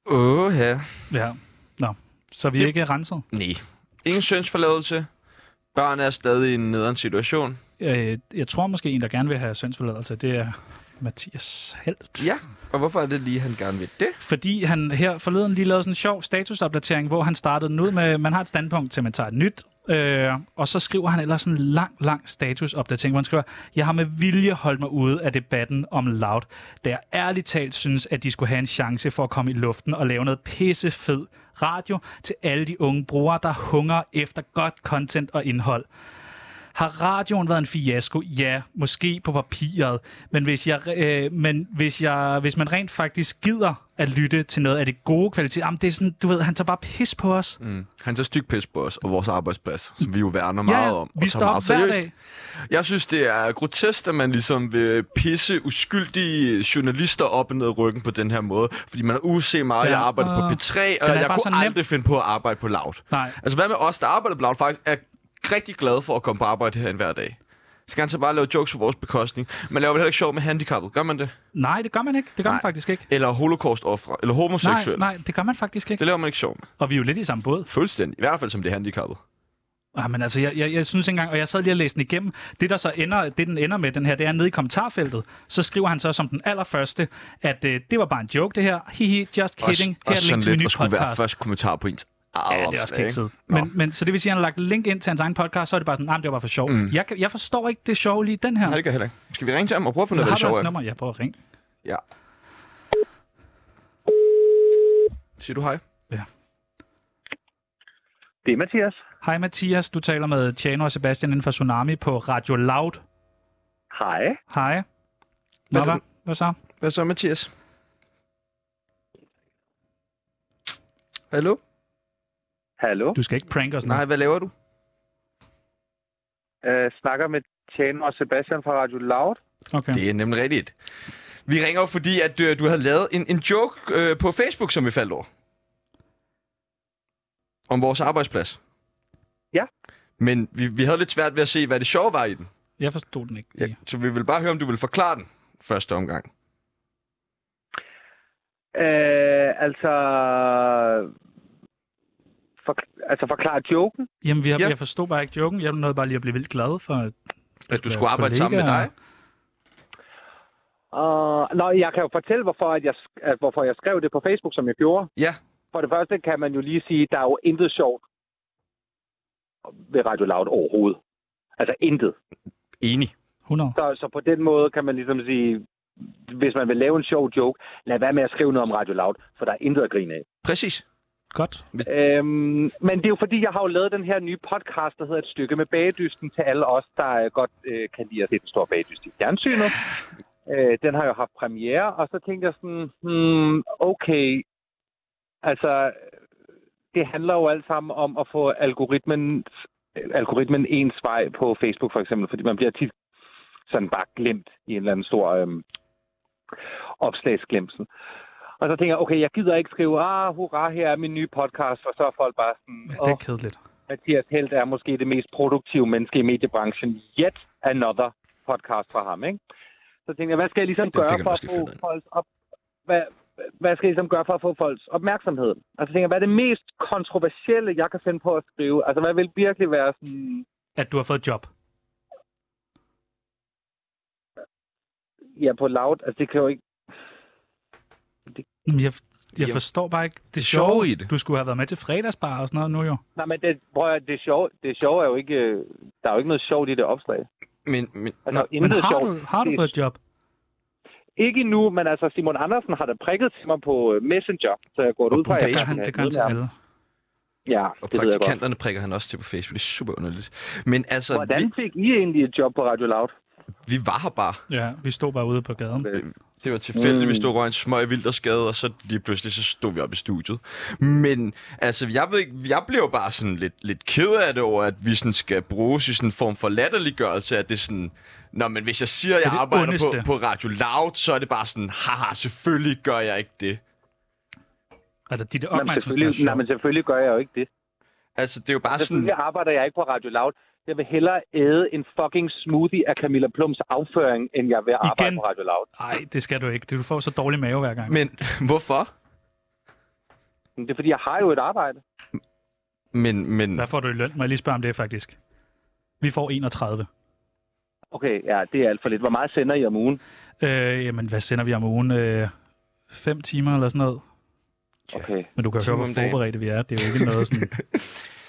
Åh, ja. Ja, nå. Så vi er Det- ikke renset. Nej. Ingen sønsforladelse. Børn er stadig i en nederen situation. Øh, jeg tror måske, en, der gerne vil have sønsforladelse, det er Mathias Helt. Ja, og hvorfor er det lige, han gerne vil det? Fordi han her forleden lige lavede sådan en sjov statusopdatering, hvor han startede den ud med, man har et standpunkt til, man tager et nyt, øh, og så skriver han ellers sådan en lang, lang statusopdatering, hvor han skriver, jeg har med vilje holdt mig ude af debatten om Loud, da jeg ærligt talt synes, at de skulle have en chance for at komme i luften og lave noget pissefed radio til alle de unge brugere, der hungrer efter godt content og indhold. Har radioen været en fiasko? Ja, måske på papiret. Men hvis, jeg, øh, men hvis, jeg, hvis man rent faktisk gider at lytte til noget af det gode kvalitet, jamen det er sådan, du ved, han tager bare pis på os. Mm. Han tager styk pis på os og vores arbejdsplads, som vi jo værner Ja, meget ja, om. vi og står meget hver seriøst. dag. Jeg synes, det er grotesk, at man ligesom vil pisse uskyldige journalister op og ned i ryggen på den her måde. Fordi man har uset meget, Ja, jeg arbejder og på P3, og jeg kunne nem. aldrig finde på at arbejde på Loud. Nej. Altså, hvad med os, der arbejder på Loud, faktisk er rigtig glade for at komme på arbejde herinde hver dag. Skal han så bare lave jokes på vores bekostning? Man laver vel heller ikke sjov med handicappet, gør man det? Nej, det gør man ikke. Det gør Nej. man faktisk ikke. Eller holocaust-offre, eller Nej, homoseksuelle. nej, det gør man faktisk ikke. Det laver man ikke sjov med. Og vi er jo lidt i samme båd. Fuldstændig. I hvert fald som det er handicappet. Ja, men altså, jeg, jeg, jeg synes engang, og jeg sad lige og læste den igennem, det der så ender, det den ender med, den her, det er nede i kommentarfeltet, så skriver han så som den allerførste, at øh, det var bare en joke det her, hihi, just kidding, Også, her er også et link sådan til min skulle være podcast. første kommentar på ens Ja, det er også kikset. Men, men, så det vil sige, at han har lagt link ind til hans egen podcast, så er det bare sådan, nej, det var bare for sjov. Mm. Jeg, jeg forstår ikke det sjov lige den her. Nej, det gør jeg heller ikke. Skal vi ringe til ham og prøve at finde ud af, hvad det du sjove er? nummer? Ja, prøv at ringe. Ja. Siger du hej? Ja. Det er Mathias. Hej Mathias, du taler med Tjano og Sebastian inden for Tsunami på Radio Loud. Hej. Hej. Hvad Nå, hvad? det? Hvad så? Hvad så, Mathias? Hallo? Hallo. Du skal ikke prank os nu. Nej, hvad laver du? Øh, snakker med Tjano og Sebastian fra Radio Loud. Okay. Det er nemlig rigtigt. Vi ringer jo, fordi at øh, du havde lavet en, en joke øh, på Facebook, som vi faldt over. Om vores arbejdsplads. Ja. Men vi, vi havde lidt svært ved at se, hvad det sjove var i den. Jeg forstod den ikke. Ja, så vi vil bare høre, om du vil forklare den første omgang. Øh, altså... For, altså forklare joken? Jamen, vi har, Ja. jeg forstod bare ikke joken. Jeg nåede bare lige at blive vildt glad for, at, At du skulle arbejde sammen med dig? Uh, nå, jeg kan jo fortælle, hvorfor, at jeg, at, hvorfor jeg skrev det på Facebook, som jeg gjorde. Ja. For det første kan man jo lige sige, der er jo intet sjovt ved Radio Loud overhovedet. Altså intet. Enig. 100. Så, så på den måde kan man ligesom sige, hvis man vil lave en sjov joke, lad være med at skrive noget om Radio Loud, for der er intet at grine af. Præcis. Godt. Øhm, men det er jo fordi, jeg har jo lavet den her nye podcast, der hedder Et stykke med bagedysten til alle os, der øh, godt øh, kan lide at se den store bagedyst i fjernsynet. Øh, den har jo haft premiere, og så tænkte jeg sådan, hmm, okay, altså, det handler jo alt sammen om at få algoritmen, algoritmen ens vej på Facebook for eksempel, fordi man bliver tit sådan bare glemt i en eller anden stor øhm, opslagsglemsel. Og så tænker jeg, okay, jeg gider ikke skrive, ah, hurra, her er min nye podcast, og så er folk bare sådan, Ja, det er kedeligt. Mathias Helt er måske det mest produktive menneske i mediebranchen. Yet another podcast fra ham, ikke? Så tænkte jeg, hvad skal jeg ligesom fik gøre for at få folks op... Hvad, hvad skal jeg ligesom gøre for at få folks opmærksomhed? Altså tænker jeg, hvad er det mest kontroversielle, jeg kan finde på at skrive? Altså hvad vil virkelig være sådan... At du har fået et job. Ja, på loud. Altså det kan jo ikke... Jeg, jeg forstår bare ikke det, det sjove i det. Du skulle have været med til fredagsbar og sådan noget nu jo. Nej, men det, prøv at, det sjove, det sjove er jo ikke... øh, Der er jo ikke noget sjovt i det opslag. Men, men, Altså, nå, Men har sjovt. du, har du fået et job? Ikke endnu, men altså Simon Andersen har da prikket til mig på øh, Messenger, så jeg går Og ud på fra, at jeg kan det møde til alle. Ja, og det ved jeg godt. praktikanterne prikker han også til på Facebook. Det er super underligt. Men altså, Hvordan fik I egentlig et job på Radio Loud? vi, vi var her bare. Ja, vi stod bare ude på gaden. Det var tilfældigt, Mm. vi stod og røg en smøg i Vildersgade, og så lige pludselig så stod vi op i studiet. Men altså, jeg ved ikke, jeg blev bare sådan lidt, lidt ked af det over, at vi sådan skal bruges i sådan en form for latterliggørelse, at det er sådan, Nå, men hvis jeg siger, at jeg arbejder ondeste. på, på Radio Loud, så er det bare sådan, haha, selvfølgelig gør jeg ikke det. Altså, de der Nej, men selvfølgelig, nej, men selvfølgelig gør jeg jo ikke det. Altså, det er jo bare sådan... Selvfølgelig arbejder jeg ikke på Radio Loud. Jeg vil hellere æde en fucking smoothie af Camilla Plums afføring, end jeg vil arbejde Igen. på Radio Loud. Nej, det skal du ikke. Du får så dårlig mave hver gang. Men hvorfor? Men det er fordi, jeg har jo et arbejde. Men, men... Hvad får du i løn? Må jeg lige spørge om det, faktisk? Vi får 31. Okay, ja, det er alt for lidt. Hvor meget sender I om ugen? Øh, jamen, hvad sender vi om ugen? Øh, fem timer eller sådan noget? Okay. Men du kan jo høre, hvor forberedte vi er. Det er jo ikke noget sådan...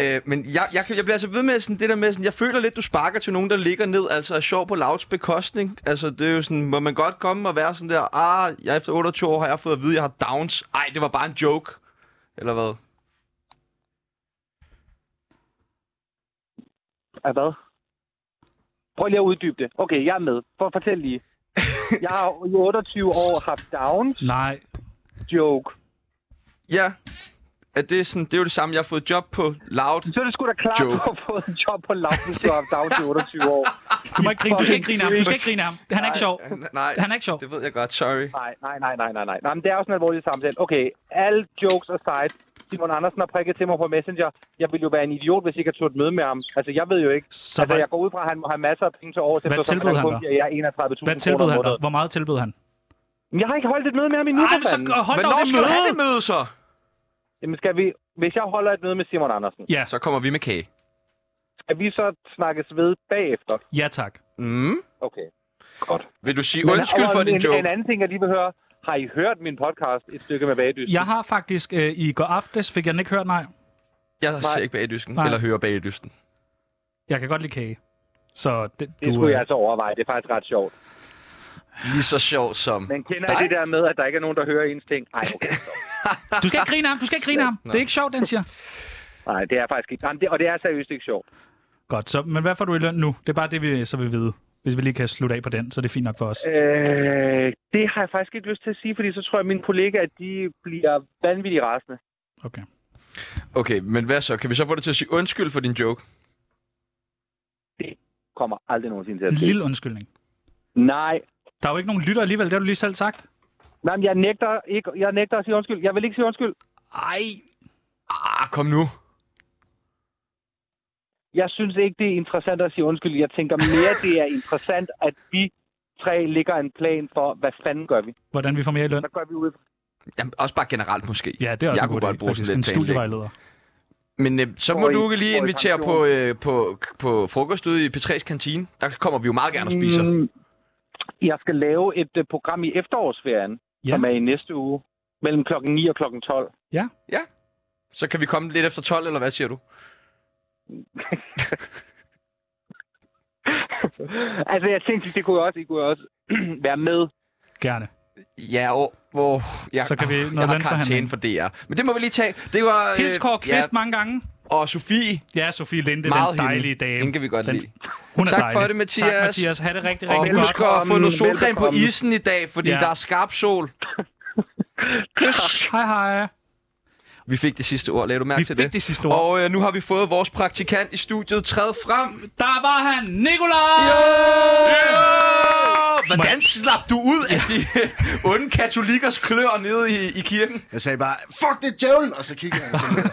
Øh, men jeg, jeg, jeg bliver altså ved med sådan, det der med, sådan, jeg føler lidt, du sparker til nogen, der ligger ned, altså er sjov på Louds bekostning. Altså, det er jo sådan, må man godt komme og være sådan der, ah, jeg efter 28 år har jeg fået at vide, at jeg har downs. Ej, det var bare en joke. Eller hvad? Af hvad? Prøv lige at uddybe det. Okay, jeg er med. For fortæl lige. Jeg har i 28 år haft downs. Nej. Joke. Ja. At det, er sådan, det er jo det samme, jeg har fået job på Loud. Så er det sgu da klart, at du har fået en job på Loud, hvis du har haft downs i 28 år. Du må ikke grine. Du skal ikke grine ham. Du skal ikke grine ham. Han er ikke sjov. Nej, Han er ikke sjov. det ved jeg godt, sorry. Nej, nej, nej, nej, nej, nej. Nej, men det er også en alvorlig samtale. Okay, alle jokes aside. Simon Andersen har prikket til mig på Messenger. Jeg ville jo være en idiot, hvis jeg ikke havde turde et møde med ham. Altså, jeg ved jo ikke. Så altså, hvad- jeg går ud fra, at han må have masser af penge til års, Hvad eftersom tilbød han dig? giver jer 31.000 Hvad kroner tilbød han. Hvor meget tilbød han? Jeg har ikke holdt et møde med ham endnu, Ej, men så hold da Hvornår op skal du møde. have det møde så? Jamen, skal vi... Hvis jeg holder et møde med Simon Andersen, Ja, Så kommer vi med kage. skal vi så snakkes ved bagefter? ja tak. Mm. Okay, godt. Vil du sige undskyld og for din en, joke? En anden ting, jeg lige vil høre. Har I hørt min podcast, Et stykke med bagdyst? Jeg har faktisk øh, i går aftes, fik jeg den ikke hørt, nej. Jeg ser ikke bagdysken, Nej. eller hører bagdysten. Jeg kan godt lide kage. Så det, Det du, skulle øh, jeg altså overveje. Det er faktisk ret sjovt. Lige så sjovt som Men kender dig. Det der med, at der ikke er nogen, der hører ens ting? Ej, okay. stop. du skal ikke grine ham. Du skal ikke grine ham. Det er ikke sjovt, den siger. Nej, det er faktisk ikke. Jamen, det, og det er seriøst ikke sjovt. Godt, så, men hvad får du i løn nu? Det er bare det, vi så vil vide. Hvis vi lige kan slutte af på den, så er det fint nok for os. Øh, det har jeg faktisk ikke lyst til at sige, fordi så tror jeg, at mine kollegaer de bliver vanvittigt rasende. Okay. Okay, men hvad så? Kan vi så få dig til at sige undskyld for din joke? Det kommer aldrig nogensinde til En at ske. lille undskyldning. Nej. Der er jo ikke nogen lytter alligevel, det har du lige selv sagt. Nej, men jeg nægter, ikke, jeg nægter at sige undskyld. Jeg vil ikke sige undskyld. Ej. Ah, kom nu. Jeg synes ikke, det er interessant at sige undskyld. Jeg tænker mere, det er interessant, at vi tre ligger en plan for, hvad fanden gør vi? Hvordan vi får mere løn. Hvad gør vi ud? Jamen, også bare generelt måske. Ja, det er også jeg en kunne god godt bruge sådan En lidt studievejleder. Men øh, så må I- du lige invitere på, øh, på, på frokost ude i P3's kantine. Der kommer vi jo meget gerne og spiser. Mm, jeg skal lave et uh, program i efterårsferien, Ja. som er i næste uge, mellem klokken 9 og klokken 12. Ja. Ja. Så kan vi komme lidt efter 12, eller hvad siger du? altså, jeg tænkte, det kunne også, I kunne også være med. Gerne. Ja, og, hvor jeg, Så kan vi noget jeg har karantæne for DR. Men det må vi lige tage. Det var... Hils Kåre Kvist mange gange. Og Sofie. Ja, Sofie Linde, Meget den dejlige hende. dame. Hende kan vi godt den, lide. Hun er tak dejlig. for det, Mathias. Tak, Mathias. Ha' det rigtig, Og rigtig husk godt. at få noget solcreme på isen i dag, fordi Ja. der er skarp sol. Kys. Hej, hej. Vi fik det sidste ord. Lad du mærke Vi til fik det? det sidste ord. Og øh, nu har vi fået vores praktikant i studiet. Træd frem. Der var han, Nikolaj! Hvordan slap du ud af de onde katolikkers klør nede i, i kirken? Jeg sagde bare, fuck det djævlen, og så kiggede han.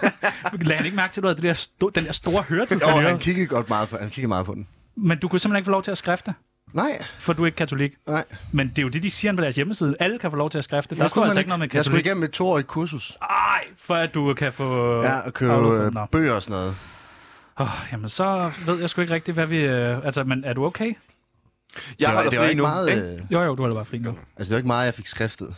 Lad han ikke mærke til, at du havde det der sto- den der store høretelefon Jo, han kiggede godt meget på, han kiggede meget på den. Men du kunne simpelthen ikke få lov til at skrifte, Nej, for du er ikke katolik. nej. Men det er jo det, de siger på deres hjemmeside. Alle kan få lov til at skrifte. Der Jeg står skulle altså man ikke noget med Jeg skulle katolik. igennem et toårigt kursus. Ej, for at du kan få... Ja, og købe øh, bøger og sådan noget. Åh, jamen, så ved jeg sgu ikke rigtigt, hvad vi... Øh, altså, men er du okay? Jeg det var, det ikke nu. meget, ikke? øh, Jo, jo, du holder bare fri nu. altså, det var ikke meget, jeg fik skriftet.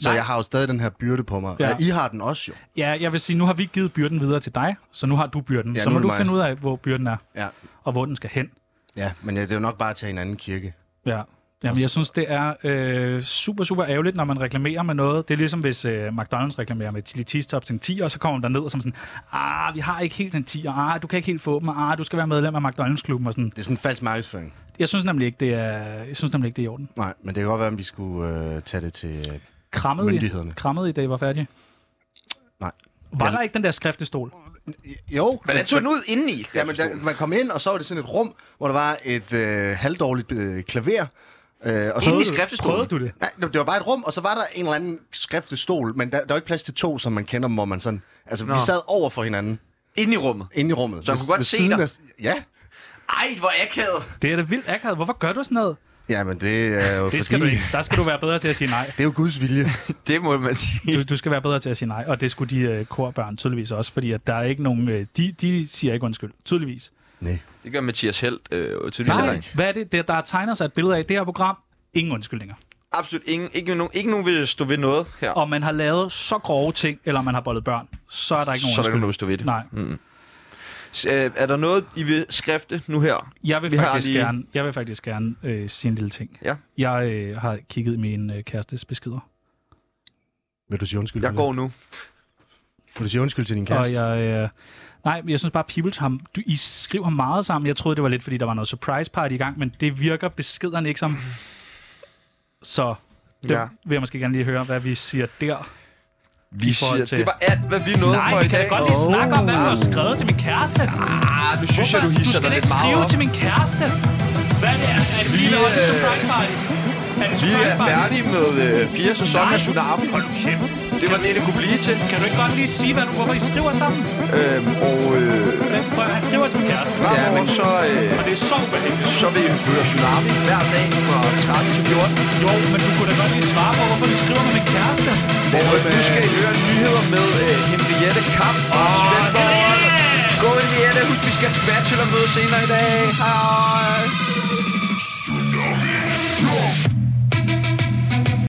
Så Nej. jeg har jo stadig den her byrde på mig. Ja. Ja. I har den også jo. Ja, jeg vil sige, nu har vi givet byrden videre til dig, så nu har du byrden. Ja, så må du mig. finde ud af, hvor byrden er, Ja, og hvor den skal hen. ja men ja, det er jo nok bare at tage en anden kirke. Ja. Jamen, jeg synes, det er øh, super, super ærgerligt, når man reklamerer med noget. Det er ligesom, hvis øh, McDonald's reklamerer med chili cheese tops til en 10, og så kommer man derned og som sådan, ah, vi har ikke helt en 10, ah, du kan ikke helt få dem, ah, du skal være medlem af McDonald's-klubben og sådan. Det er sådan en falsk markedsføring. Jeg synes nemlig ikke, det er, jeg synes nemlig ikke, det er i orden. Nej, men det kan godt være, at vi skulle øh, tage det til... Øh, Krammet i, Myndighederne. krammet i, da I var færdige. nej. Var der ikke den der skriftestol? Jo. Hvordan tog den ud indeni? Ja, men der, man kom ind, og så var det sådan et rum, hvor der var et øh, halvdårligt øh, klaver. Øh, og så, Inde i skriftestolen? Prøvede du det? Nej, det var bare et rum, og så var der en eller anden skriftestol, men der, der var ikke plads til to, som man kender dem, hvor man sådan... Altså, Nå. Vi sad over for hinanden, Inde i rummet. inde i rummet. Så man kunne godt se dig? Af, ja. Ej, hvor akavet. Det er da vildt akavet. Hvorfor gør du sådan noget? Ja, men det er jo Det fordi... skal du ikke. Der skal du være bedre til at sige nej. Det er jo Guds vilje. Det må man sige. Du, du skal være bedre til at sige nej, og det skulle de øh, korbørn tydeligvis også, fordi at der er ikke nogen... Øh, de, de siger ikke undskyld, tydeligvis. Nej. Det gør Mathias Helt øh, tydeligvis Nej, ikke. hvad er det, der, der tegner sig et billede af det her program? Ingen undskyldninger. Absolut ingen, ikke, nogen, ikke nogen vil stå ved noget her. Og man har lavet så grove ting, eller man har bollet børn, så er der ikke nogen så er der ikke nogen, der vil stå ved det. Nej, Mm. Øh, er der noget, I vil skrifte nu her? jeg vil Vi har faktisk lige- gerne, jeg vil faktisk gerne øh, sige en lille ting. Ja. Jeg øh, har kigget i min øh, kærestes beskeder, Vil du sige undskyld? Jeg går nu. Vil du sige undskyld til din og kæreste? jeg... Øh, nej, jeg synes bare, Peoples har... Du, I skriver meget sammen. Jeg troede, det var lidt, fordi der var noget surprise party i gang, men det virker beskederne ikke som... Så det Ja. vil jeg måske gerne lige høre, hvad vi siger der. Vi siger, til- det var alt, hvad vi nåede Nej, for i kan dag. da godt lige snakke om, hvad du har skrevet til min kæreste. Ah, nu synes jeg, du Hvorfor? hisser Du skal dig ikke lidt meget skrive op. til min kæreste. Hvad er det? Er, er det fordi, Vi, der var en øh, surprise party? Er Vi er færdige med øh, fire sæsoner af Nej. Tsunami. Hold nu kæft. Det var det, det kunne blive til. Kan du ikke godt lige sige, hvad du, hvorfor I skriver sammen? Øhm, og... Øh, han skriver til kæresten. Ja, men så... Øh, og det er så ubehageligt. Så vil I høre Tsunami hver dag fra 13 til 14. Jo, men du kunne da godt lige svare på, hvorfor du skriver med din kæreste. Og øh, nu skal I høre nyheder med øh, Henriette Kamp og oh, Svend Gå ind, Henriette, husk vi skal til møde senere i dag. Hej. Tsunami.